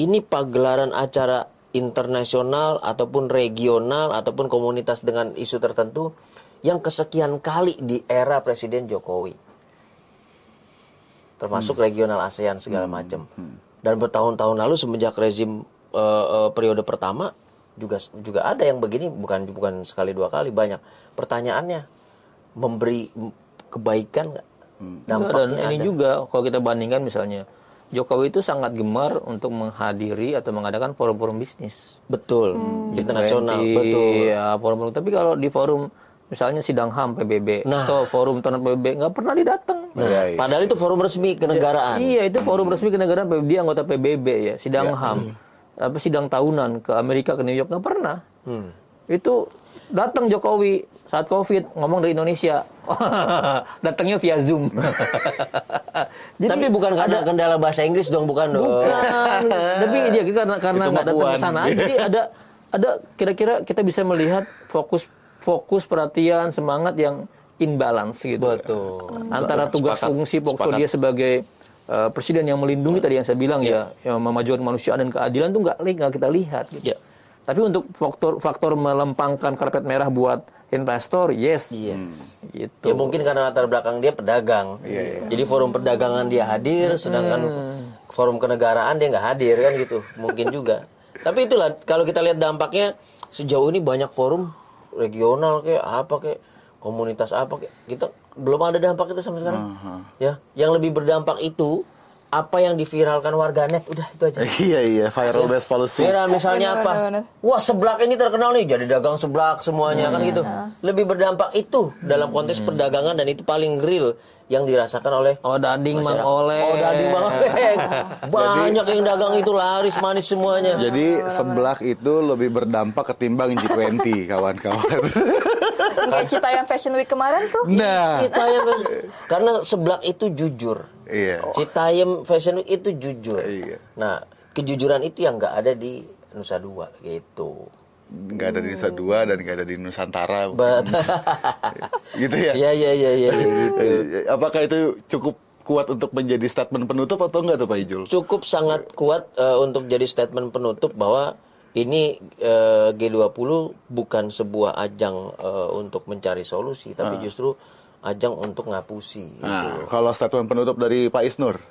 Speaker 3: ini pagelaran acara internasional ataupun regional ataupun komunitas dengan isu tertentu yang kesekian kali di era Presiden Jokowi. Termasuk regional ASEAN segala macam. Dan bertahun-tahun lalu semenjak rezim eh, periode pertama juga juga ada yang begini bukan bukan sekali dua kali banyak. Pertanyaannya memberi kebaikan nggak?
Speaker 1: dan
Speaker 3: Dampaknya
Speaker 1: ini
Speaker 3: ada.
Speaker 1: juga kalau kita bandingkan misalnya Jokowi itu sangat gemar untuk menghadiri atau mengadakan forum-forum bisnis.
Speaker 3: betul internasional
Speaker 1: G20,
Speaker 3: betul.
Speaker 1: Ya, forum-forum. Tapi kalau di forum misalnya sidang HAM PBB
Speaker 3: Nah.
Speaker 1: atau forum tahunan PBB nggak pernah didatang.
Speaker 3: Nah,
Speaker 2: Iya, iya.
Speaker 3: padahal itu forum resmi kenegaraan.
Speaker 1: Iya, itu forum resmi kenegaraan PBB dia anggota PBB ya, sidang HAM. Apa sidang tahunan ke Amerika ke New York nggak pernah.
Speaker 3: Hmm.
Speaker 1: Itu datang Jokowi saat Covid ngomong dari Indonesia. Datangnya via Zoom. Jadi
Speaker 3: Tapi bukan karena kendala bahasa Inggris dong, bukan dong.
Speaker 1: Bukan. Tapi dia karena karena
Speaker 2: Itu
Speaker 1: nggak datang ke sana. Jadi ada ada kira-kira kita bisa melihat fokus fokus perhatian semangat yang imbalance gitu.
Speaker 3: Betul.
Speaker 1: Antara tugas
Speaker 2: Sepakat.
Speaker 1: fungsi pokok dia sebagai uh, presiden yang melindungi tadi yang saya bilang ya, yang memajukan kemanusiaan dan keadilan tuh nggak nggak kita lihat. Gitu.
Speaker 3: Ya.
Speaker 1: Tapi untuk faktor faktor melempangkan karpet merah buat investor, yes.
Speaker 3: Iya.
Speaker 1: Gitu.
Speaker 3: Ya mungkin karena latar belakang dia pedagang. Jadi forum perdagangan dia hadir, sedangkan forum kenegaraan dia nggak hadir kan gitu. Mungkin juga. Tapi itulah kalau kita lihat dampaknya sejauh ini banyak forum regional kayak apa kayak komunitas apa kayak kita belum ada dampak itu sampai sekarang. Ya, yang lebih berdampak itu apa yang diviralkan warganet udah itu aja.
Speaker 2: iya iya viral based policy.
Speaker 3: Viral misalnya
Speaker 4: Bener,
Speaker 3: apa?
Speaker 4: bener, bener.
Speaker 3: Wah seblak ini terkenal nih jadi dagang seblak semuanya kan gitu. Lebih berdampak itu dalam konteks perdagangan dan itu paling real yang dirasakan oleh
Speaker 1: Oh dading mang oleh.
Speaker 3: Oh dading mang oleh. Banyak yang dagang itu laris manis semuanya.
Speaker 2: Jadi seblak itu lebih berdampak ketimbang G20 kawan-kawan.
Speaker 4: Kayak Cita yang Fashion Week kemarin tuh.
Speaker 2: nah,
Speaker 3: Citayam karena seblak itu jujur.
Speaker 2: iya.
Speaker 3: Citayam Fashion Week itu jujur.
Speaker 2: Iya.
Speaker 3: Nah kejujuran itu yang nggak ada di Nusa Dua gitu.
Speaker 2: Nggak ada di Nusa Dua dan nggak ada di Nusantara.
Speaker 3: But,
Speaker 2: gitu ya.
Speaker 3: ya ya ya ya gitu.
Speaker 2: Apakah itu cukup kuat untuk menjadi statement penutup atau enggak tuh Pak Ijul?
Speaker 3: cukup sangat kuat eh, untuk jadi statement penutup bahwa ini eh, G20 bukan sebuah ajang eh, untuk mencari solusi tapi justru ajang untuk ngapusi gitu.
Speaker 2: Nah, kalau statement penutup dari Pak Isnur.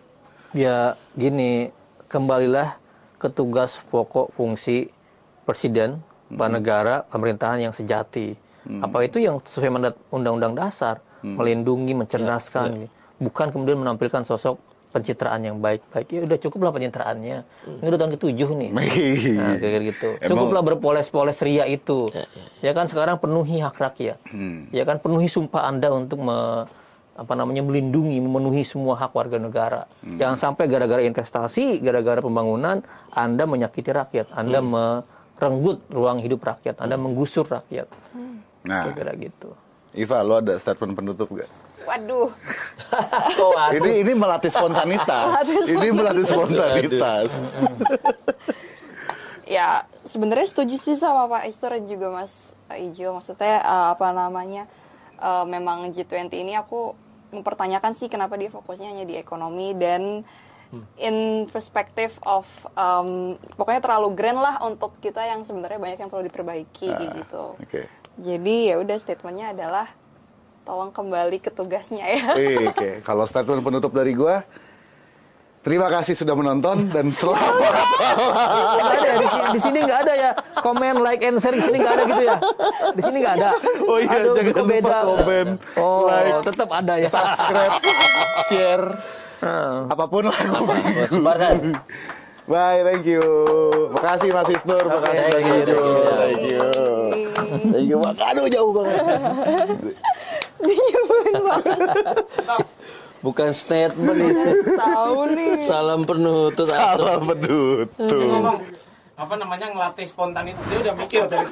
Speaker 1: Ya gini, kembalilah ke tugas pokok fungsi presiden, negara, pemerintahan yang sejati. Apa itu yang sesuai mandat undang-undang dasar, melindungi, mencerdaskan, bukan kemudian menampilkan sosok pencitraan yang baik-baik. Ya udah cukuplah pencitraannya. Ini udah tahun ketujuh nih. Nah, kayak gitu. Cukuplah berpoles-poles ria itu. Ya kan sekarang penuhi hak rakyat.
Speaker 2: Hmm.
Speaker 1: Ya kan penuhi sumpah Anda untuk me- apa namanya melindungi, memenuhi semua hak warga negara.
Speaker 2: Hmm.
Speaker 1: Jangan sampai gara-gara investasi, gara-gara pembangunan Anda menyakiti rakyat, Anda merenggut ruang hidup rakyat, Anda menggusur rakyat.
Speaker 2: Nah,
Speaker 1: Kira-kira gitu.
Speaker 2: Iva, lo ada statement penutup gak?
Speaker 4: Waduh,
Speaker 3: Oh, aduh.
Speaker 2: Ini ini melatih spontanitas. ini melatih spontanitas.
Speaker 4: ya sebenarnya setuju sih sama Pak Istor dan juga Mas Ijo. Maksudnya eh, apa namanya? eh, memang G20 ini aku mempertanyakan sih kenapa dia fokusnya hanya di ekonomi dan in perspective of um, pokoknya terlalu grand lah untuk kita yang sebenarnya banyak yang perlu diperbaiki kayak gitu.
Speaker 2: Oke.
Speaker 4: Jadi ya udah statementnya adalah tolong kembali ke tugasnya ya.
Speaker 2: Oke, kalau statement penutup dari gua Terima kasih sudah menonton dan selamat.
Speaker 1: Nggak ada ya, di sini, di sini nggak ada ya komen, like, and share di sini nggak ada gitu ya. Di sini nggak ada.
Speaker 2: Oh iya,
Speaker 1: Aduh,
Speaker 2: jangan lupa komen,
Speaker 1: Oh,
Speaker 2: like,
Speaker 1: tetap ada ya.
Speaker 2: subscribe, share,
Speaker 1: Nah.
Speaker 2: apa pun lah.
Speaker 3: Oh, sebarkan.
Speaker 2: Bye, thank you. Makasih Mas Isnur, makasih
Speaker 3: thank
Speaker 2: Mas
Speaker 3: you,
Speaker 2: Ijo.
Speaker 3: thank you.
Speaker 2: Thank you. Thank you. Aduh jauh banget.
Speaker 3: Bukan statement itu.
Speaker 4: Tahu nih.
Speaker 3: Salam penutup.
Speaker 2: Salah penutup.
Speaker 5: ngomong apa namanya ngelatih spontanitas dia udah mikir dari